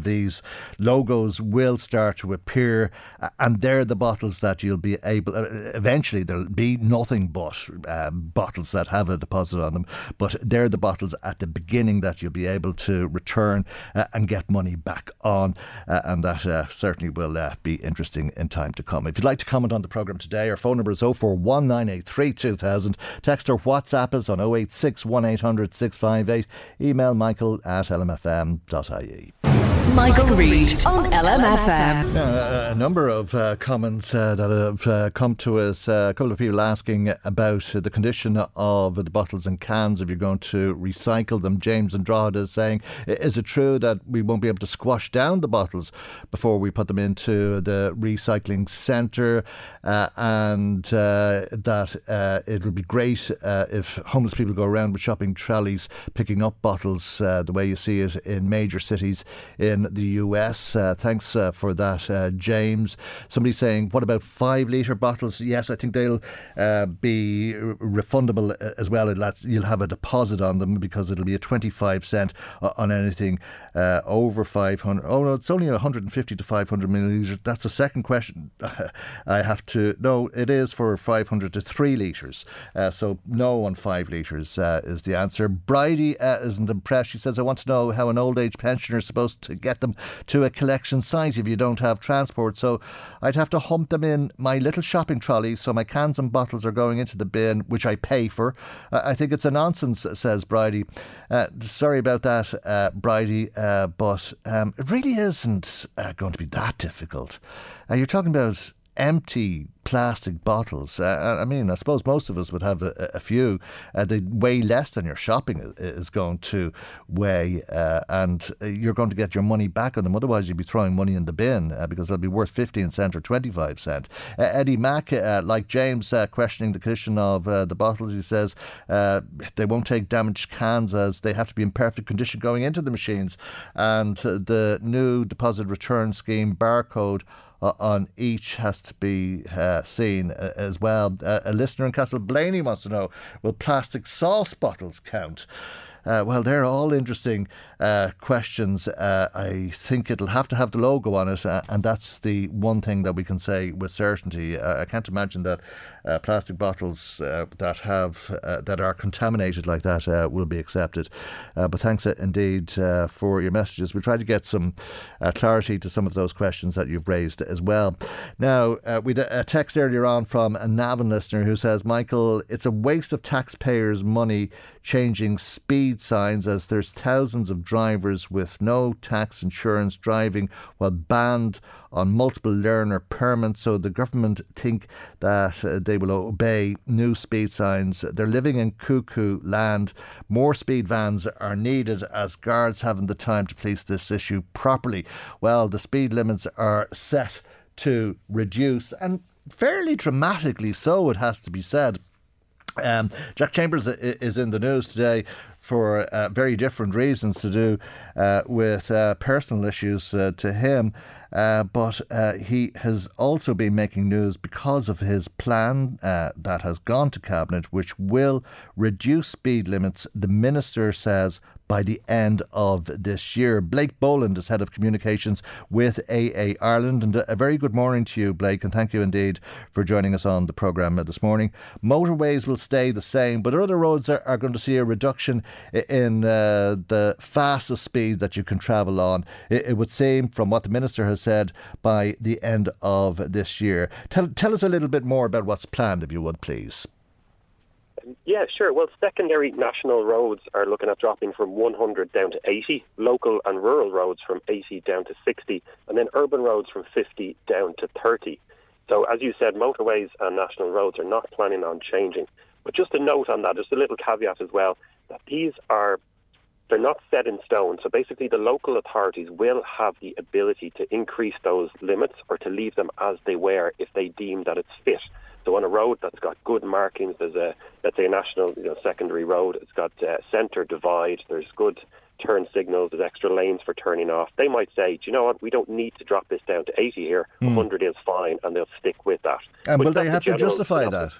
these logos will start to appear. and they're the bottles that you'll be able, eventually, there'll be nothing but bottles that have have a deposit on them, but they're the bottles at the beginning that you'll be able to return uh, and get money back on, uh, and that uh, certainly will uh, be interesting in time to come. If you'd like to comment on the programme today, our phone number is 041983 2000. Text or WhatsApp us on 086 1800 658. Email michael at lmfm.ie.
Michael Reade on LMFM.
Uh, a number of uh, comments uh, that have uh, come to us. Uh, a couple of people asking about the condition of the bottles and cans if you're going to recycle them. James and Drogheda is saying, is it true that we won't be able to squash down the bottles before we put them into the recycling centre? Uh, and that it would be great if homeless people go around with shopping trolleys picking up bottles the way you see it in major cities in in the US. Uh, thanks uh, for that, uh, James. Somebody saying, what about five litre bottles? Yes, I think they'll uh, be refundable uh, as well. You'll have a deposit on them because it'll be a 25 cent on anything over 500. Oh, no, it's only 150 to 500 millilitres. That's the second question. I have to. No, it is for 500 to 3 litres. so, no on 5 litres is the answer. Bridie isn't impressed. She says, I want to know how an old age pensioner is supposed to get get them to a collection site if you don't have transport. So I'd have to hump them in my little shopping trolley so my cans and bottles are going into the bin, which I pay for. Uh, I think it's a nonsense, says Bridie. Uh, sorry about that, uh, Bridie, uh, but um, it really isn't uh, going to be that difficult. You're talking about empty plastic bottles. Uh, I mean, I suppose most of us would have a, a few. Uh, they weigh less than your shopping is going to weigh, uh, and uh, you're going to get your money back on them. Otherwise, you'd be throwing money in the bin uh, because they'll be worth 15 cent or 25 cent. Uh, Eddie Mack, like James, questioning the condition of the bottles, he says they won't take damaged cans as they have to be in perfect condition going into the machines. And the new deposit return scheme barcode on each has to be uh, seen uh, as well. Uh, a listener in Castleblayney wants to know will plastic sauce bottles count? Uh, well, they're all interesting uh, questions. Uh, I think it'll have to have the logo on it, uh, and that's the one thing that we can say with certainty. Uh, I can't imagine that uh, plastic bottles that have that are contaminated like that will be accepted. but thanks indeed for your messages. We'll try to get some clarity to some of those questions that you've raised as well. Now, we had a text earlier on from a Navan listener who says, Michael, it's a waste of taxpayers' money changing speed signs as there's thousands of drivers with no tax insurance driving while banned on multiple learner permits. So the government think that uh, they will obey new speed signs. They're living in cuckoo land. More speed vans are needed as guards haven't the time to police this issue properly. Well, the speed limits are set to reduce and fairly dramatically so, it has to be said. Um, Jack Chambers is in the news today for uh, very different reasons to do uh, with uh, personal issues uh, to him. Uh, but uh, he has also been making news because of his plan that has gone to Cabinet, which will reduce speed limits, the Minister says, by the end of this year. Blake Boland is Head of Communications with AA Ireland. And a very good morning to you, Blake, and thank you indeed for joining us on the programme this morning. Motorways will stay the same, but other roads are, are going to see a reduction in uh, the fastest speed that you can travel on. It, it, would seem, from what the Minister has said, by the end of this year. Tell, tell us a little bit more about what's planned, if you would, please.
Yeah, sure. Well, secondary national roads are looking at dropping from 100 down to 80, local and rural roads from 80 down to 60, and then urban roads from 50 down to 30. So, as you said, motorways and national roads are not planning on changing. But just a note on that, just a little caveat as well, that these are they're not set in stone. So basically, the local authorities will have the ability to increase those limits or to leave them as they were if they deem that it's fit. So on a road that's got good markings, there's a let's say a national you know, secondary road. It's got a centre divide. There's good turn signals. There's extra lanes for turning off. They might say, do you know what? We don't need to drop this down to 80 here. Mm. 100 is fine, and they'll stick with that.
And will they have to justify that?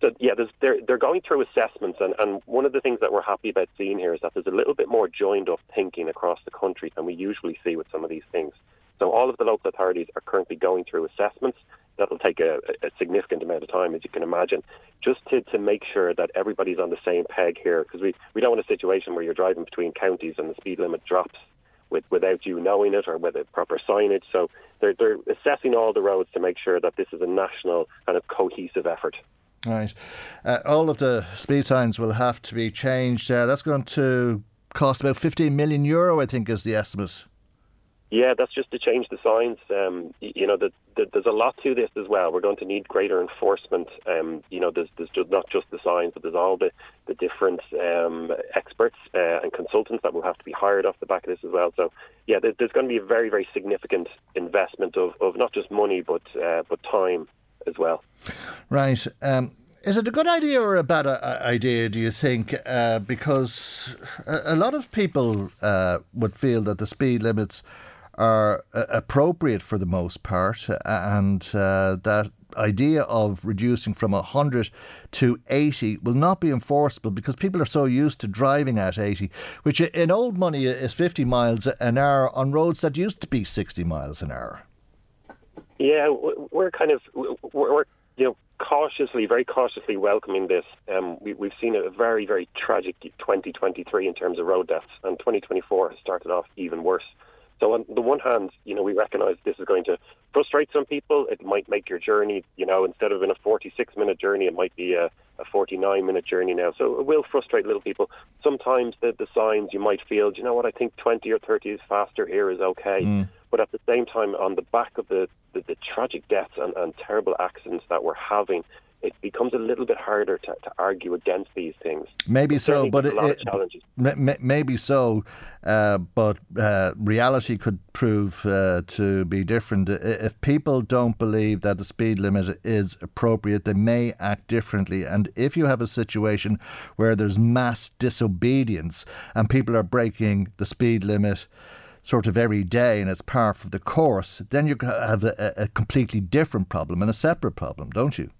So yeah, they're they're going through assessments, and, and one of the things that we're happy about seeing here is that there's a little bit more joined up thinking across the country than we usually see with some of these things. So all of the local authorities are currently going through assessments that'll take a, a, significant amount of time, as you can imagine, just to, to make sure that everybody's on the same peg here, because we, we don't want a situation where you're driving between counties and the speed limit drops with, without you knowing it or with proper signage. So they're, they're assessing all the roads to make sure that this is a national kind of cohesive effort.
Right. Uh, all of the speed signs will have to be changed. Uh, that's going to cost about 15 million euro, I think, is the estimate.
Yeah, that's just to change the signs. Um, you know, the, the, there's a lot to this as well. We're going to need greater enforcement. Um, you know, there's, there's just not just the signs, but there's all the, the different um, experts uh, and consultants that will have to be hired off the back of this as well. So, yeah, there, there's going to be a very, very significant investment of, of not just money, but uh, but time as well.
Right. Um, is it a good idea or a bad uh, idea, do you think? Uh, because a, lot of people uh, would feel that the speed limits are uh, appropriate for the most part, and uh, that idea of reducing from 100 to 80 will not be enforceable because people are so used to driving at 80, which in old money is 50 miles an hour on roads that used to be 60 miles an hour.
Yeah, we're kind of we're, you know cautiously, very cautiously welcoming this. Um, we, have seen a very very tragic 2023 in terms of road deaths, and 2024 has started off even worse. So on the one hand, you know, we recognise this is going to frustrate some people. It might make your journey, you know, instead of in a 46 minute journey, it might be a, a 49 minute journey now. So it will frustrate little people. Sometimes the, the signs you might feel, you know what, I think 20 or 30 is faster here is okay. Mm. But at the same time, on the back of the, the, the tragic deaths and, and terrible accidents that we're having, it becomes a little bit harder to, to argue against these things.
Maybe so, but it, it maybe so, uh, but uh, reality could prove uh, to be different. If people don't believe that the speed limit is appropriate, they may act differently. And if you have a situation where there's mass disobedience and people are breaking the speed limit sort of every day and it's part of the course, then you have a, a completely different problem and a separate problem, don't you?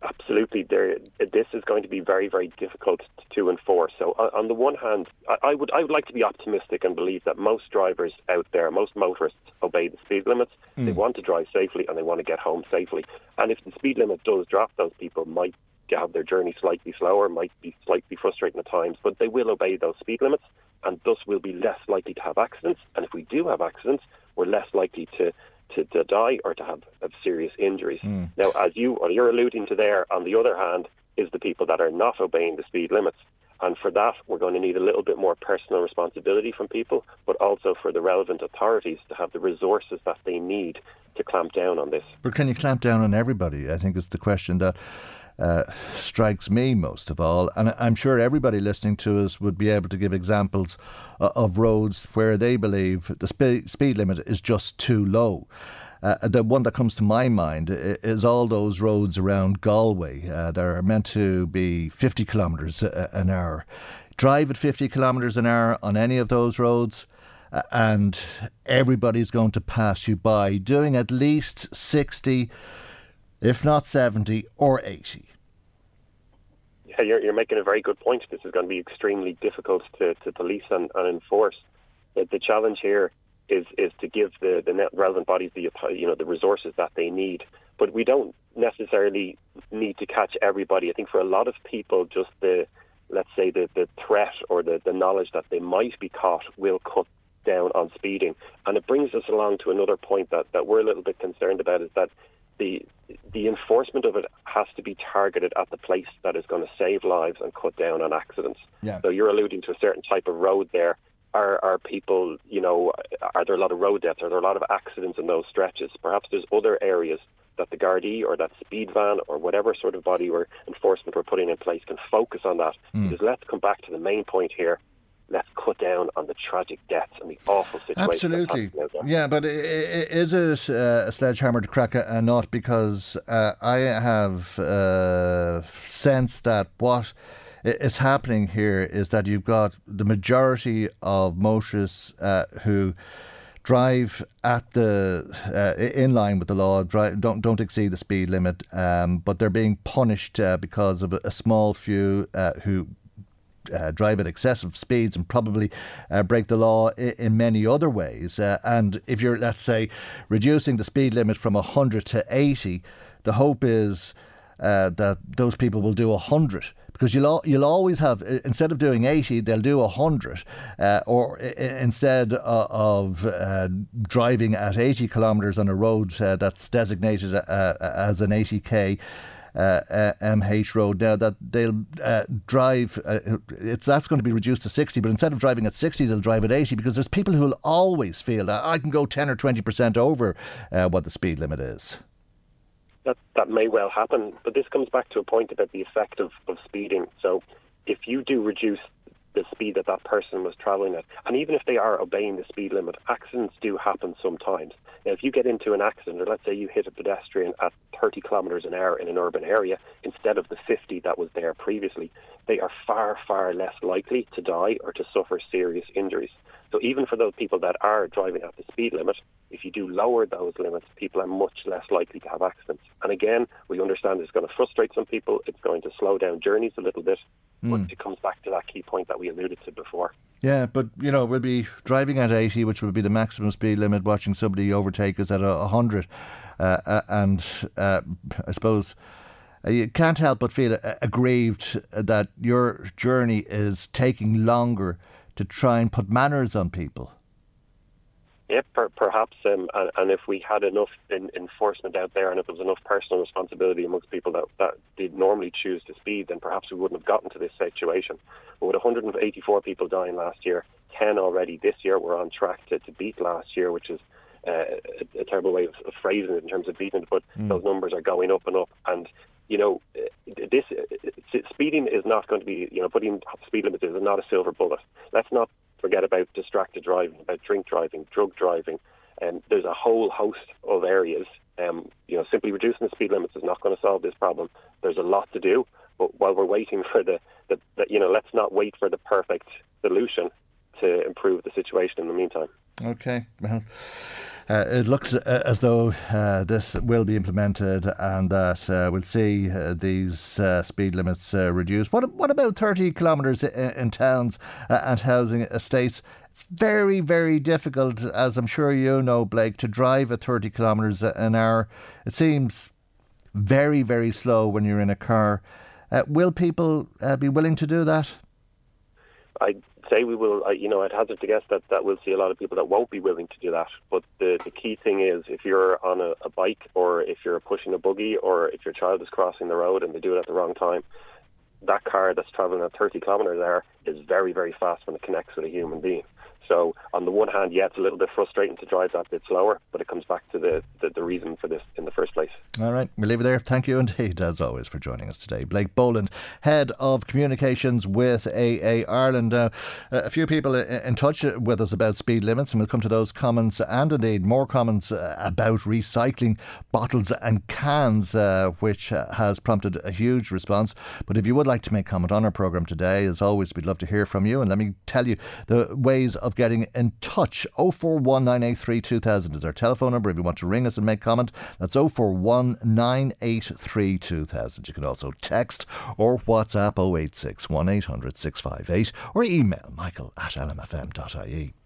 Absolutely, there. This is going to be very, very difficult to enforce. So, on the one hand, I would I would like to be optimistic and believe that most drivers out there, most motorists, obey the speed limits. Mm. They want to drive safely and they want to get home safely. And if the speed limit does drop, those people might have their journey slightly slower, might be slightly frustrating at times, but they will obey those speed limits, and thus we'll be less likely to have accidents. And if we do have accidents, we're less likely to to, to die or to have, have serious injuries. Mm. Now, as you what you're alluding to there, on the other hand, is the people that are not obeying the speed limits. And for that, we're going to need a little bit more personal responsibility from people, but also for the relevant authorities to have the resources that they need to clamp down on this.
But can you clamp down on everybody? I think is the question that uh, strikes me most of all. And I'm sure everybody listening to us would be able to give examples uh, of roads where they believe the spe- speed limit is just too low. Uh, the one that comes to my mind is all those roads around Galway uh, that are meant to be 50 kilometres an hour. Drive at 50 kilometres an hour on any of those roads, and everybody's going to pass you by, doing at least 60, if not 70 or 80.
Yeah, you're, you're making a very good point. This is going to be extremely difficult to, to police and, and enforce. The, the challenge here is is to give the, the relevant bodies the you know the resources that they need. But we don't necessarily need to catch everybody. I think for a lot of people, just the let's say the, the threat or the, the knowledge that they might be caught will cut down on speeding. And it brings us along to another point that, that we're a little bit concerned about is that the the enforcement of it has to be targeted at the place that is going to save lives and cut down on accidents.
Yeah.
So you're alluding to a certain type of road there. Are are people, you know, are there a lot of road deaths? Are there a lot of accidents in those stretches? Perhaps there's other areas that the Gardaí or that speed van or whatever sort of body or enforcement we're putting in place can focus on that.
Mm.
Because let's come back to the main point here. Let's cut down on the tragic deaths and the awful situation.
Absolutely. Yeah, but is it uh, a sledgehammer to crack a, nut? Because uh, I have uh, sensed that what is happening here is that you've got the majority of motorists uh, who drive at the uh, in line with the law. Drive, don't don't exceed the speed limit, um, but they're being punished uh, because of a, a small few uh, who. Uh, drive at excessive speeds and probably uh, break the law in, in many other ways. Uh, and if you're, let's say, reducing the speed limit from 100 to 80, the hope is that those people will do 100 because you'll you'll always have instead of doing 80 they'll do 100 uh, or instead of uh, driving at 80 kilometres on a road uh, that's designated uh, as an 80k uh, Uh, uh, MH road now that they'll uh, drive uh, it's that's going to be reduced to 60 but instead of driving at 60 they'll drive at 80 because there's people who will always feel that I can go 10 or 20% over what the speed limit is
that that may well happen. But this comes back to a point about the effect of, of speeding. So if you do reduce the speed that that person was travelling at, and even if they are obeying the speed limit, accidents do happen sometimes. Now, if you get into an accident, or let's say you hit a pedestrian at 30 kilometres an hour in an urban area instead of the 50 that was there previously, they are far, far less likely to die or to suffer serious injuries. So even for those people that are driving at the speed limit, if you do lower those limits, people are much less likely to have accidents. And again, we understand it's going to frustrate some people. It's going to slow down journeys a little bit. Mm. But it comes back to that key point that we alluded to before.
Yeah, but you know, we'll be driving at 80, which would be the maximum speed limit, watching somebody overtake us at 100. Uh, uh, and uh, I suppose uh, you can't help but feel aggrieved that your journey is taking longer to try and put manners on people.
Yeah, per, perhaps, um, and, and, if we had enough in, enforcement out there, and if there was enough personal responsibility amongst people that, that did normally choose to speed, then perhaps we wouldn't have gotten to this situation. But with 184 people dying last year, 10 already this year, we're on track to, to beat last year, which is uh, a, a, terrible way of, of, phrasing it in terms of beating it. But mm. those numbers are going up and up, and you know, this speeding is not going to be, you know, putting speed limits is not a silver bullet. Let's not forget about distracted driving, about drink driving, drug driving, and um, there's a whole host of areas. Um, you know, simply reducing the speed limits is not going to solve this problem. There's a lot to do, but while we're waiting for the, the, the you know, let's not wait for the perfect solution to improve the situation in the meantime.
Okay, well. Uh, it looks uh, as though uh, this will be implemented and that uh, we'll see uh, these uh, speed limits reduced. What, what about 30 kilometres in, in towns and housing estates? It's very, very difficult, as I'm sure you know, Blake, to drive at 30 kilometres an hour. It seems very, very slow when you're in a car. will people be willing to do that?
I say we will, uh, you know, I'd hazard to guess that, that we'll see a lot of people that won't be willing to do that. But the, the key thing is if you're on a, a bike or if you're pushing a buggy or if your child is crossing the road and they do it at the wrong time, that car that's traveling at 30 kilometres an hour is very, very fast when it connects with a human being. So on the one hand, yeah, it's a little bit frustrating to drive that bit slower, but it comes back to the, the, the, reason for this in the first place.
All right, we'll leave it there. Thank you indeed, as always, for joining us today. Blake Boland, Head of Communications with AA Ireland. Uh, a few people in touch with us about speed limits, and we'll come to those comments and indeed more comments uh, about recycling bottles and cans, uh, which uh, has prompted a huge response. But if you would like to make comment on our programme today, as always, we'd love to hear from you. And let me tell you the ways of getting in touch. 0419832000 is our telephone number if you want to ring us and make comment. That's 0419832000. You can also text or WhatsApp 086 1800 658 or email michael at lmfm.ie.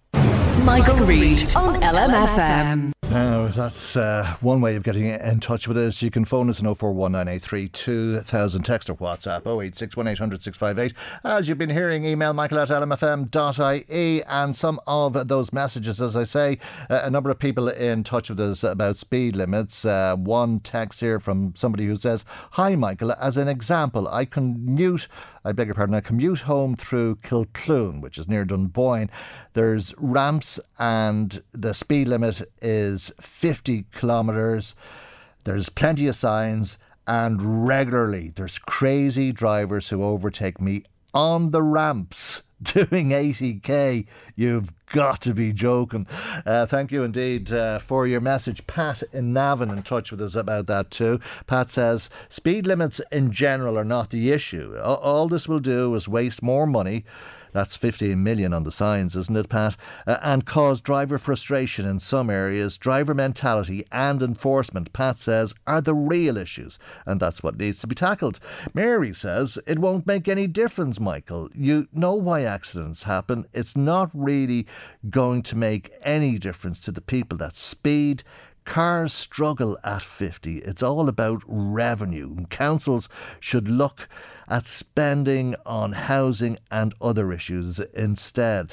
Michael, Reade on LMFM.
Now, that's uh, one way of getting in touch with us. You can phone us on 0419832000, text or WhatsApp 086 As you've been hearing, email michael at lmfm.ie. And some of those messages, as I say, uh, a number of people in touch with us about speed limits. Uh, one text here from somebody who says, Hi, Michael. As an example, I commute I beg your pardon, I commute home through Kilcloon, which is near Dunboyne. There's ramps and the speed limit is 50 kilometres. There's plenty of signs and regularly there's crazy drivers who overtake me on the ramps doing 80k. You've got to be joking. Uh, thank you indeed uh, for your message. Pat in Navan in touch with us about that too. Pat says speed limits in general are not the issue. All this will do is waste more money that's 15 million on the signs, isn't it, Pat? Uh, and cause driver frustration in some areas. Driver mentality and enforcement, Pat says, are the real issues, and that's what needs to be tackled. Mary says, it won't make any difference, Michael. You know why accidents happen. It's not really going to make any difference to the people that speed. Cars struggle at 50. It's all about revenue. Councils should look at spending on housing and other issues instead.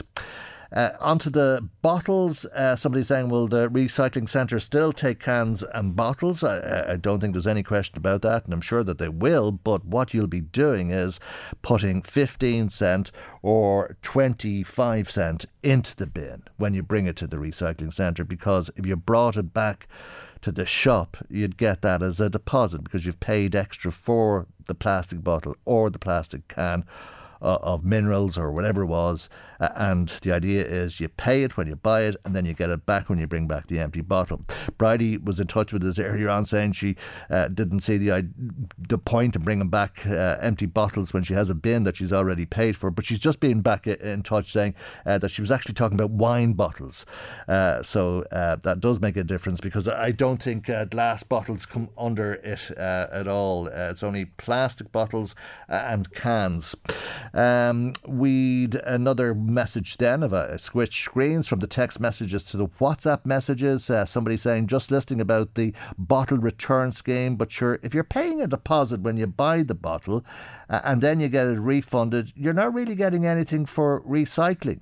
Uh, onto the bottles. Uh, somebody saying, will the recycling centre still take cans and bottles? I, I, don't think there's any question about that, and I'm sure that they will. But what you'll be doing is putting 15 cent or 25 cent into the bin when you bring it to the recycling centre, because if you brought it back to the shop, you'd get that as a deposit because you've paid extra for the plastic bottle or the plastic can uh, of minerals or whatever it was. Uh, and the idea is you pay it when you buy it and then you get it back when you bring back the empty bottle. Bridie was in touch with us earlier on saying she uh, didn't see the, the point of bringing back uh, empty bottles when she has a bin that she's already paid for. But she's just been back in touch saying uh, that she was actually talking about wine bottles. Uh, so that does make a difference because I don't think glass bottles come under it at all. it's only plastic bottles and cans. Um, we'd another message then of a, switch screens from the text messages to the WhatsApp messages. Uh, somebody saying just listening about the bottle return scheme, but sure, if you're paying a deposit when you buy the bottle uh, and then you get it refunded, you're not really getting anything for recycling.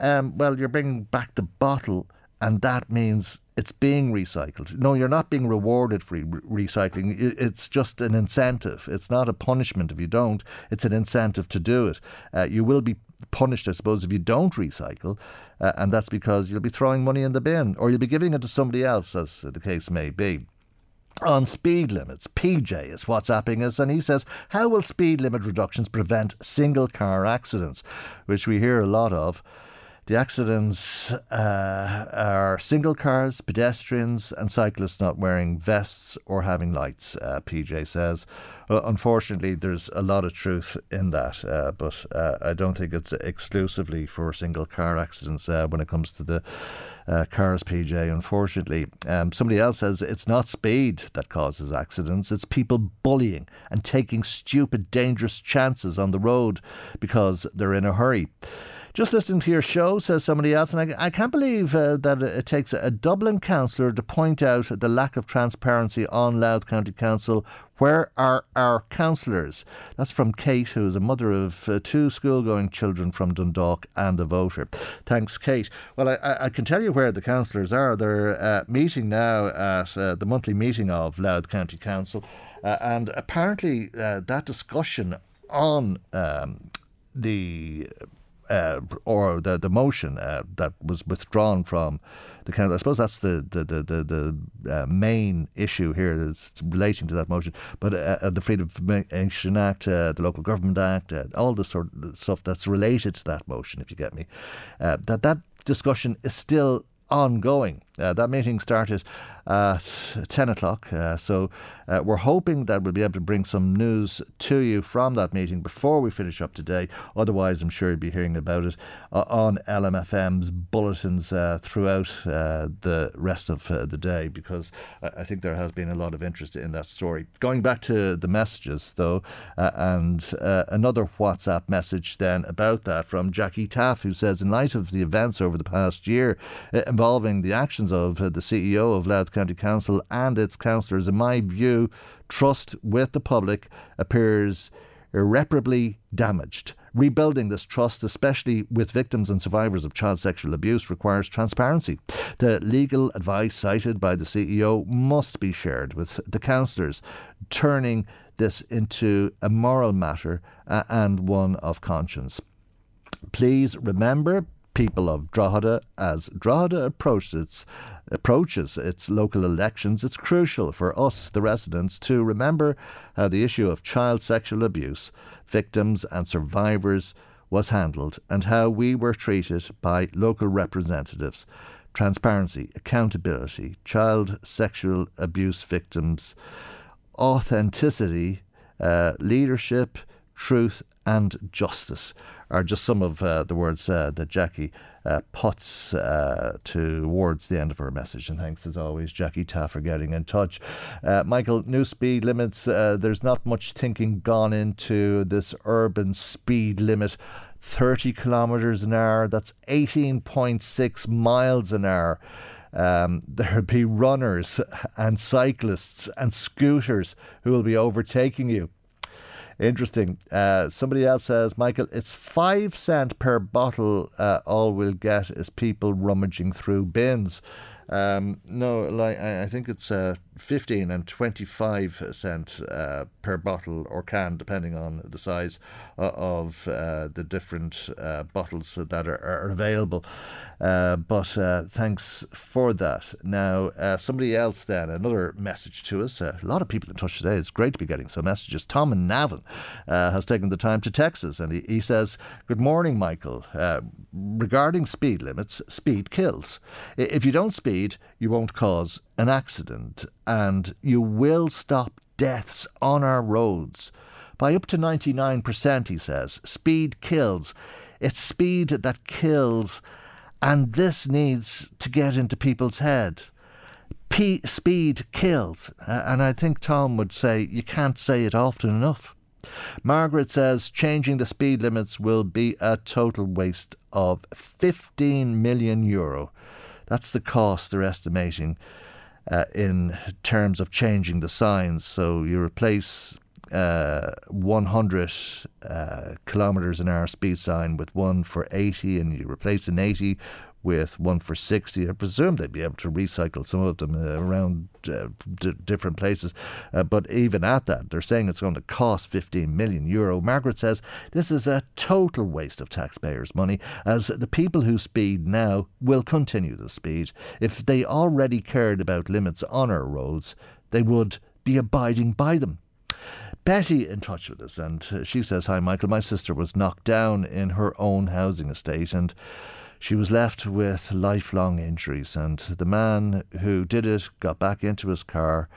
Um, well, you're bringing back the bottle, and that means it's being recycled. No, you're not being rewarded for re- recycling. It's just an incentive. It's not a punishment if you don't. It's an incentive to do it. Uh, you will be punished, I suppose, if you don't recycle, uh, and that's because you'll be throwing money in the bin or you'll be giving it to somebody else, as the case may be. On speed limits, PJ is WhatsApping us and he says, How will speed limit reductions prevent single car accidents? Which we hear a lot of. The accidents uh, are single cars, pedestrians, and cyclists not wearing vests or having lights, uh, PJ says. Well, unfortunately, there's a lot of truth in that, uh, but uh, I don't think it's exclusively for single car accidents uh, when it comes to the uh, cars, PJ, unfortunately. Um, somebody else says it's not speed that causes accidents, it's people bullying and taking stupid, dangerous chances on the road because they're in a hurry. Just listening to your show, says somebody else, and I, I can't believe uh, that it takes a Dublin councillor to point out the lack of transparency on Louth County Council. Where are our councillors? That's from Kate, who is a mother of uh, two school going children from Dundalk and a voter. Thanks, Kate. Well, I, I can tell you where the councillors are. They're uh, meeting now at uh, the monthly meeting of Louth County Council, uh, and apparently uh, that discussion on um, the uh, or the the motion uh, that was withdrawn from the council. I suppose that's the the the the, the uh, main issue here that's relating to that motion. But uh, uh, the Freedom of Information Act, uh, the Local Government Act, all the sort of stuff that's related to that motion, if you get me, that that discussion is still ongoing. Uh, that meeting started at 10 o'clock. Uh, so uh, we're hoping that we'll be able to bring some news to you from that meeting before we finish up today. Otherwise, I'm sure you'll be hearing about it uh, on LMFM's bulletins uh, throughout uh, the rest of uh, the day because I think there has been a lot of interest in that story. Going back to the messages, though, and another WhatsApp message then about that from Jackie Taff, who says, in light of the events over the past year involving the actions of the CEO of Louth County Council and its councillors, in my view, trust with the public appears irreparably damaged. Rebuilding this trust, especially with victims and survivors of child sexual abuse, requires transparency. The legal advice cited by the CEO must be shared with the councillors, turning this into a moral matter uh, and one of conscience. Please remember, people of Drogheda, as Drogheda approaches its approaches its local elections, it's crucial for us, the residents, to remember how the issue of child sexual abuse, victims and survivors was handled and how we were treated by local representatives. Transparency, accountability, child sexual abuse victims, authenticity, uh, leadership, truth, and justice are just some of uh, the words uh, that Jackie uh, puts uh, towards the end of her message. And thanks as always, Jackie Taff, for getting in touch. Uh, Michael, new speed limits. Uh, there's not much thinking gone into this urban speed limit. 30 kilometres an hour, that's 18.6 miles an hour. Um, there'll be runners and cyclists and scooters who will be overtaking you. Interesting. Uh, somebody else says, Michael, it's five cent per bottle. Uh, all we'll get is people rummaging through bins. Um, no, like I think it's uh, 15 and 25 cent uh, per bottle or can, depending on the size uh, of uh, the different uh, bottles that are, are available. Uh, but thanks for that. Now, somebody else then, another message to us. a lot of people in touch today. It's great to be getting some messages. Tom and Navan has taken the time to text us, and he, he says, Good morning, Michael. regarding speed limits, speed kills. If you don't speed, you won't cause an accident and you will stop deaths on our roads. By up to 99%, he says. Speed kills. It's speed that kills, and this needs to get into people's head. P- speed kills, and I think Tom would say you can't say it often enough. Margaret says changing the speed limits will be a total waste of 15 million euro. That's the cost they're estimating uh, in terms of changing the signs. So you replace uh, 100 uh, kilometres an hour speed sign with one for 80, and you replace an 80 with one for 60. I presume they'd be able to recycle some of them uh, around uh, d- different places. Uh, but even at that, they're saying it's going to cost 15 million euro. Margaret says this is a total waste of taxpayers' money, as the people who speed now will continue to speed. If they already cared about limits on our roads, they would be abiding by them. Betty in touch with us, and she says, Hi, Michael. My sister was knocked down in her own housing estate, and she was left with lifelong injuries, and the man who did it got back into his car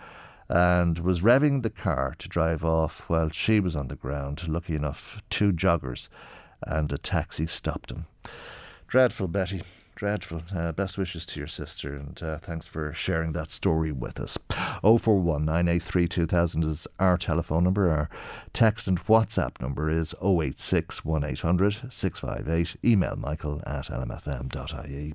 and was revving the car to drive off while she was on the ground. Lucky enough, two joggers and a taxi stopped him. Dreadful, Betty dreadful. Uh, best wishes to your sister, and uh, thanks for sharing that story with us. 041 983 2000 is our telephone number. Our text and WhatsApp number is 086 1800 658. Email michael at lmfm.ie.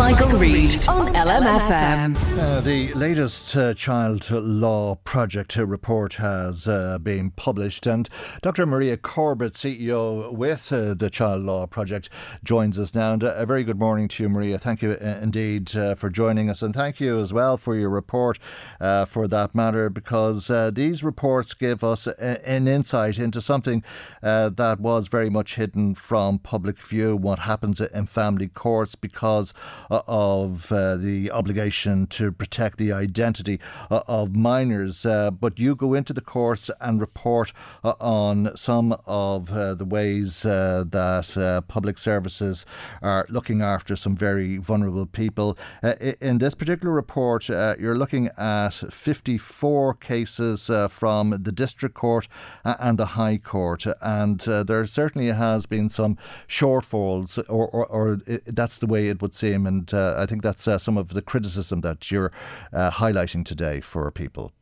Michael, Reade on LMFM.
Uh, the latest uh, child law project report has uh, been published, and Dr. Maria Corbett, CEO with uh, the Child Law Project, joins us now. And uh, a very good morning to you, Maria. Thank you uh, indeed for joining us, and thank you as well for your report for that matter, because these reports give us a, an insight into something that was very much hidden from public view what happens in family courts because because uh, of uh, the obligation to protect the identity uh, of minors. Uh, but you go into the courts and report uh, on some of uh, the ways uh, that public services are looking after some very vulnerable people. in this particular report, you're looking at 54 cases from the district court and the high court, and there certainly has been some shortfalls, or, or, or that's the way it would seem. And uh, I think that's uh, some of the criticism that you're uh, highlighting today for people.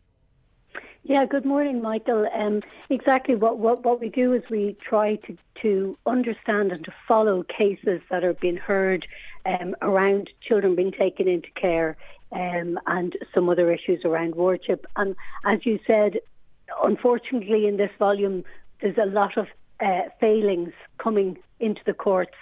Yeah, good morning, Michael. Um, exactly what, what, what we do is we try to, to understand and to follow cases that are being heard um, around children being taken into care um, and some other issues around wardship. And as you said, unfortunately, in this volume, there's a lot of uh, failings coming into the courts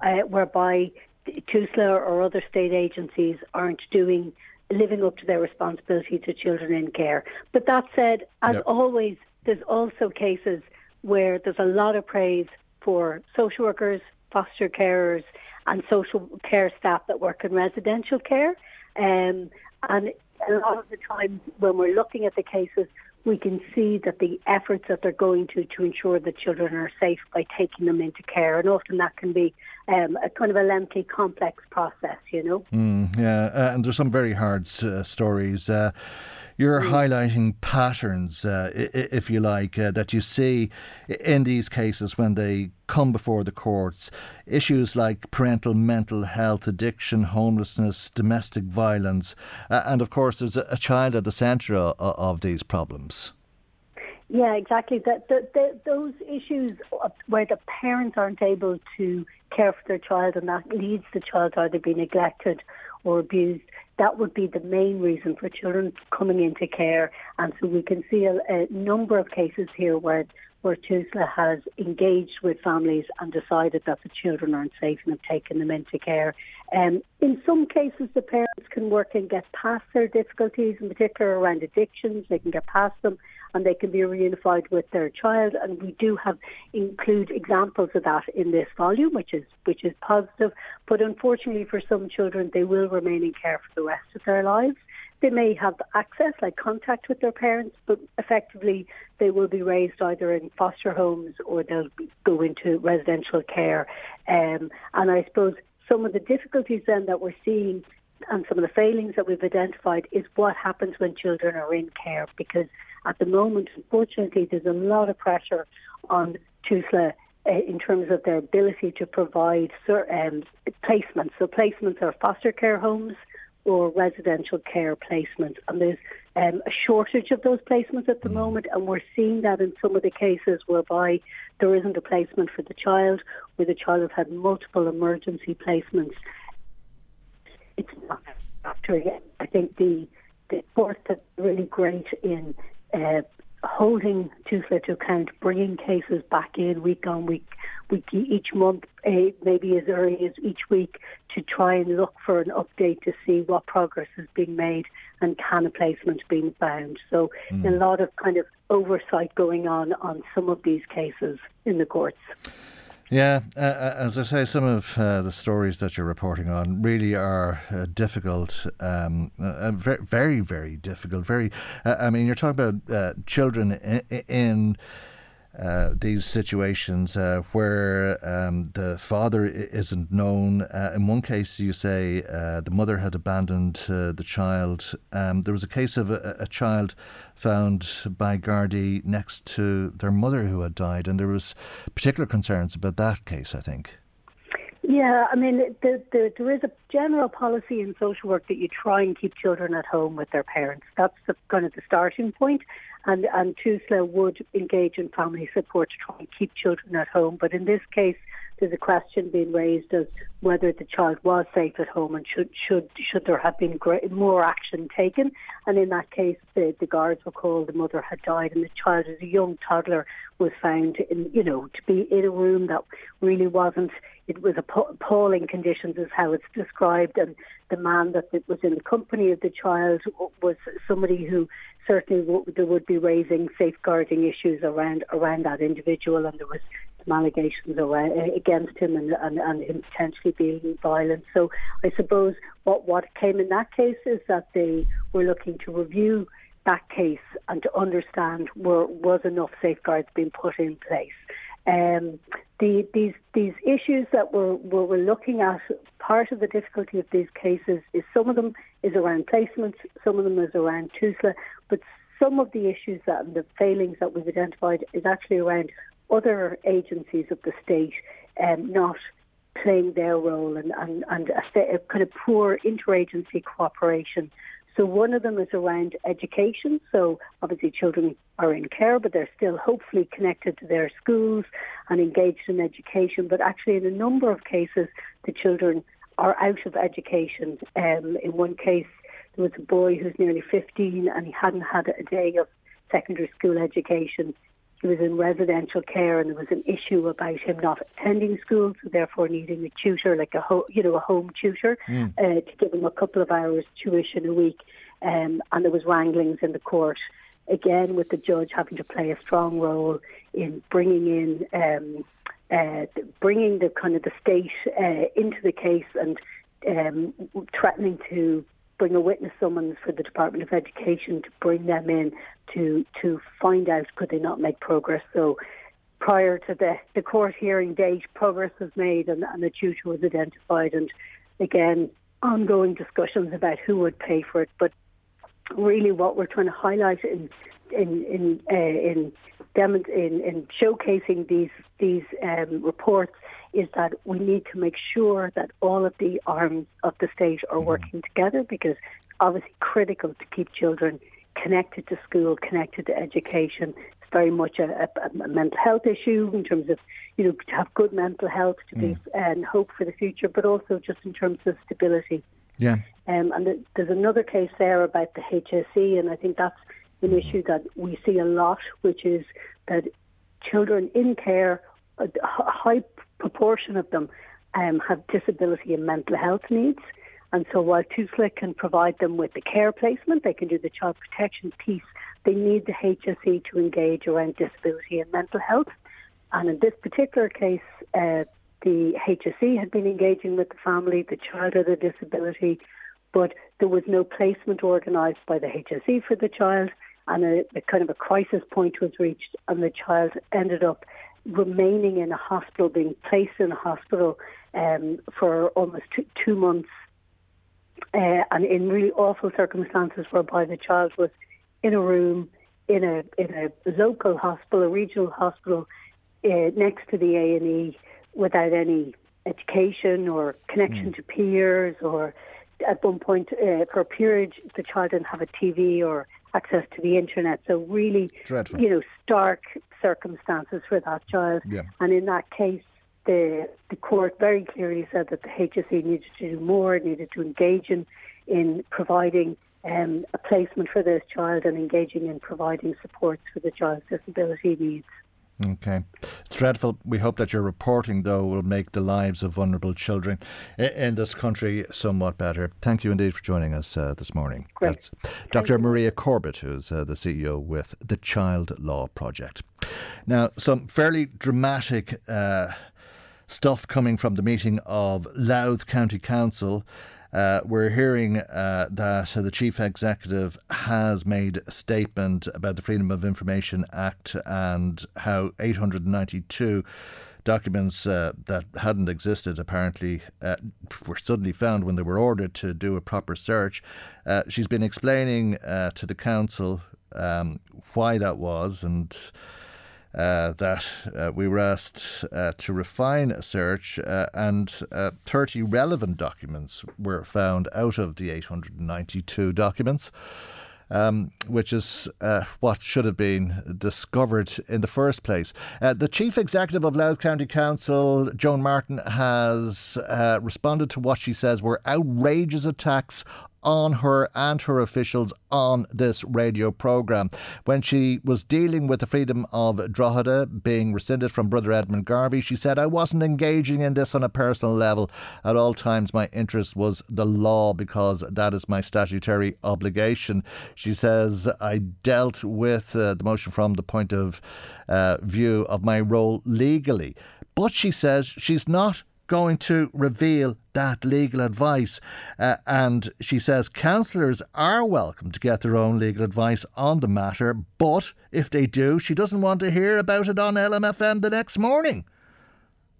uh, whereby TUSLA or other state agencies aren't doing living up to their responsibility to children in care. But that said, as yep. always, there's also cases where there's a lot of praise for social workers, foster carers, and social care staff that work in residential care. Um, and a lot of the times when we're looking at the cases, we can see that the efforts that they're going to to ensure that children are safe by taking them into care, and often that can be um, a kind of a lengthy, complex process, you know.
Mm, yeah, uh, and there's some very hard uh, stories. Uh, you're mm. highlighting patterns, uh, if you like, uh, that you see in these cases when they come before the courts. Issues like parental mental health, addiction, homelessness, domestic violence, uh, and of course, there's a, a child at the centre of, of these problems.
Yeah, exactly. That the, the, those issues where the parents aren't able to care for their child, and that leads the child to either be neglected or abused that would be the main reason for children coming into care. And so we can see a, a number of cases here where where TUSLA has engaged with families and decided that the children aren't safe and have taken them into care. Um, in some cases, the parents can work and get past their difficulties, in particular around addictions. They can get past them and they can be reunified with their child. And we do have include examples of that in this volume, which is which is positive. But unfortunately, for some children, they will remain in care for the rest of their lives. They may have access, like contact with their parents, but effectively they will be raised either in foster homes or they'll go into residential care. Um, and I suppose some of the difficulties then that we're seeing and some of the failings that we've identified is what happens when children are in care because at the moment, unfortunately, there's a lot of pressure on TUSLA uh, in terms of their ability to provide um, placements. So placements are foster care homes or residential care placements. And there's um, a shortage of those placements at the mm. moment, and we're seeing that in some of the cases whereby there isn't a placement for the child, where the child has had multiple emergency placements. It's not after. I think the the courts are really great in uh, holding TUSLA to account, bringing cases back in week on week, week each month, uh, maybe as early as each week, to try and look for an update to see what progress is being made and can a placement being found. So mm. a lot of kind of oversight going on on some of these cases in the courts.
Yeah, uh, uh, as I say, some of uh, the stories that you're reporting on really are uh, difficult, um, uh, very, very, very difficult. Very, uh, I mean, you're talking about children in, in uh, these situations uh, where um, the father isn't known. Uh, in one case, you say uh, the mother had abandoned uh, the child. Um, there was a case of a, a, child found by Gardaí next to their mother who had died, and there was particular concerns about that case. I think.
Yeah, I mean, the, the, there is a general policy in social work that you try and keep children at home with their parents. That's the, kind of the starting point and, and TUSLA would engage in family support to try and keep children at home. But in this case, there's a question being raised as whether the child was safe at home and should should should there have been more action taken. And in that case, the, the guards were called, the mother had died, and the child, as a young toddler, was found in you know to be in a room that really wasn't. It was appalling conditions, is how it's described, and the man that was in the company of the child was somebody who certainly there would be raising safeguarding issues around around that individual, and there was some allegations around, against him and, and, and him potentially being violent. So I suppose what, what came in that case is that they were looking to review that case and to understand were, was enough safeguards being put in place. Um, the, these these issues that we're, we're looking at, part of the difficulty of these cases is some of them is around placements, some of them is around TUSLA, but some of the issues that the failings that we've identified is actually around other agencies of the state um, not playing their role and, and, and a, a kind of poor interagency cooperation so one of them is around education. So obviously children are in care, but they're still hopefully connected to their schools and engaged in education. But actually, in a number of cases, the children are out of education. Um, in one case, there was a boy who's nearly 15 and he hadn't had a day of secondary school education he was in residential care and there was an issue about him not attending school, so therefore needing a tutor, like a ho- you know a home tutor, mm. uh, to give him a couple of hours tuition a week. Um, and there was wranglings in the court again with the judge having to play a strong role in bringing in um, uh, bringing the kind of the state uh, into the case and um, threatening to bring a witness summons for the Department of Education to bring them in to to find out could they not make progress. So prior to the, the court hearing date, progress was made and, and the tutor was identified. And again, ongoing discussions about who would pay for it. But really, what we're trying to highlight in in in uh, in, in, in showcasing these these um, reports is that we need to make sure that all of the arms of the state are mm-hmm. working together because obviously critical to keep children connected to school, connected to education. It's very much a, a, a mental health issue in terms of, you know, to have good mental health, to mm. be and hope for the future, but also just in terms of stability.
Yeah.
Um, and the, there's another case there about the HSE, and I think that's an issue that we see a lot, which is that children in care, a high proportion of them um, have disability and mental health needs. And so while TUSLA can provide them with the care placement, they can do the child protection piece, they need the HSE to engage around disability and mental health. And in this particular case, uh, the HSE had been engaging with the family, the child had a disability, but there was no placement organised by the HSE for the child, and a, a kind of a crisis point was reached, and the child ended up remaining in a hospital, being placed in a hospital um, for almost two, two months, uh, and in really awful circumstances, whereby the child was in a room in a in a local hospital, a regional hospital, uh, next to the A and E, without any education or connection mm. to peers, or at one point uh, for a period the child didn't have a TV or access to the internet. So really,
Dreadful.
you know, stark circumstances for that child.
Yeah.
And in that case, the the court very clearly said that the HSE needed to do more, needed to engage in in providing um, a placement for this child and engaging in providing supports for the child's disability needs.
Okay. It's dreadful. We hope that your reporting, though, will make the lives of vulnerable children in this country somewhat better. Thank you indeed for joining us uh, this morning.
Great.
That's Dr. Maria Corbett, who's uh, the CEO with the Child Law Project. Now, some fairly dramatic uh, stuff coming from the meeting of Louth County Council. Uh, we're hearing uh, that uh, the chief executive has made a statement about the Freedom of Information Act and how 892 documents uh, that hadn't existed apparently uh, were suddenly found when they were ordered to do a proper search. Uh, she's been explaining to the council um, why that was and uh, that uh, we were asked uh, to refine a search, uh, and uh, 30 relevant documents were found out of the 892 documents. Um, which is uh, what should have been discovered in the first place. the chief executive of Louth County Council, Joan Martin, has responded to what she says were outrageous attacks on her and her officials on this radio programme. When she was dealing with the freedom of Drogheda being rescinded from Brother Edmund Garvey, she said, I wasn't engaging in this on a personal level. At all times, my interest was the law because that is my statutory obligation. She says, I dealt with uh, the motion from the point of uh, view of my role legally. But she says she's not going to reveal that legal advice. Uh, and she says councillors are welcome to get their own legal advice on the matter, but if they do, she doesn't want to hear about it on LMFM the next morning.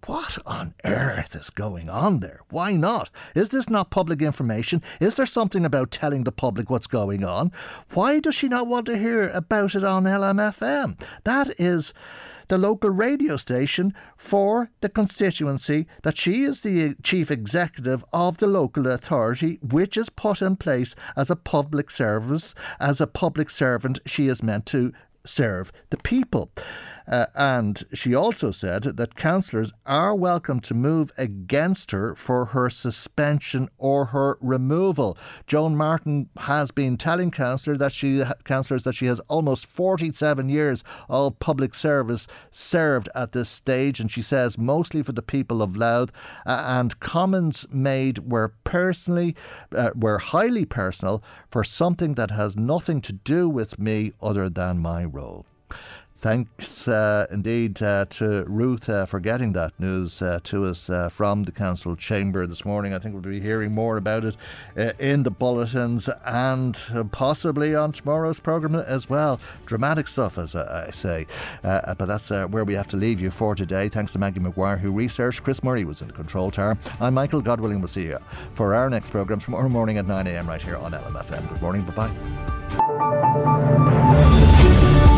What on earth is going on there? Why not? Is this not public information? Is there something about telling the public what's going on? Why does she not want to hear about it on LMFM? That is the local radio station for the constituency that she is the chief executive of the local authority, which is put in place as a public service, as a public servant she is meant to serve the people. Uh, and she also said that councillors are welcome to move against her for her suspension or her removal. Joan Martin has been telling councillors that she councillors that she has almost 47 years of public service served at this stage, and she says mostly for the people of Louth. Uh, and comments made were personally uh, were highly personal for something that has nothing to do with me other than my role. Thanks uh, indeed uh, to Ruth uh, for getting that news uh, to us uh, from the council chamber this morning. I think we'll be hearing more about it uh, in the bulletins and possibly on tomorrow's programme as well. Dramatic stuff, as I say. but that's where we have to leave you for today. Thanks to Maggie McGuire, who researched. Chris Murray was in the control tower. I'm Michael Godwilling. We'll see you for our next programme tomorrow morning at 9am right here on LMFM. Good morning. Bye
bye.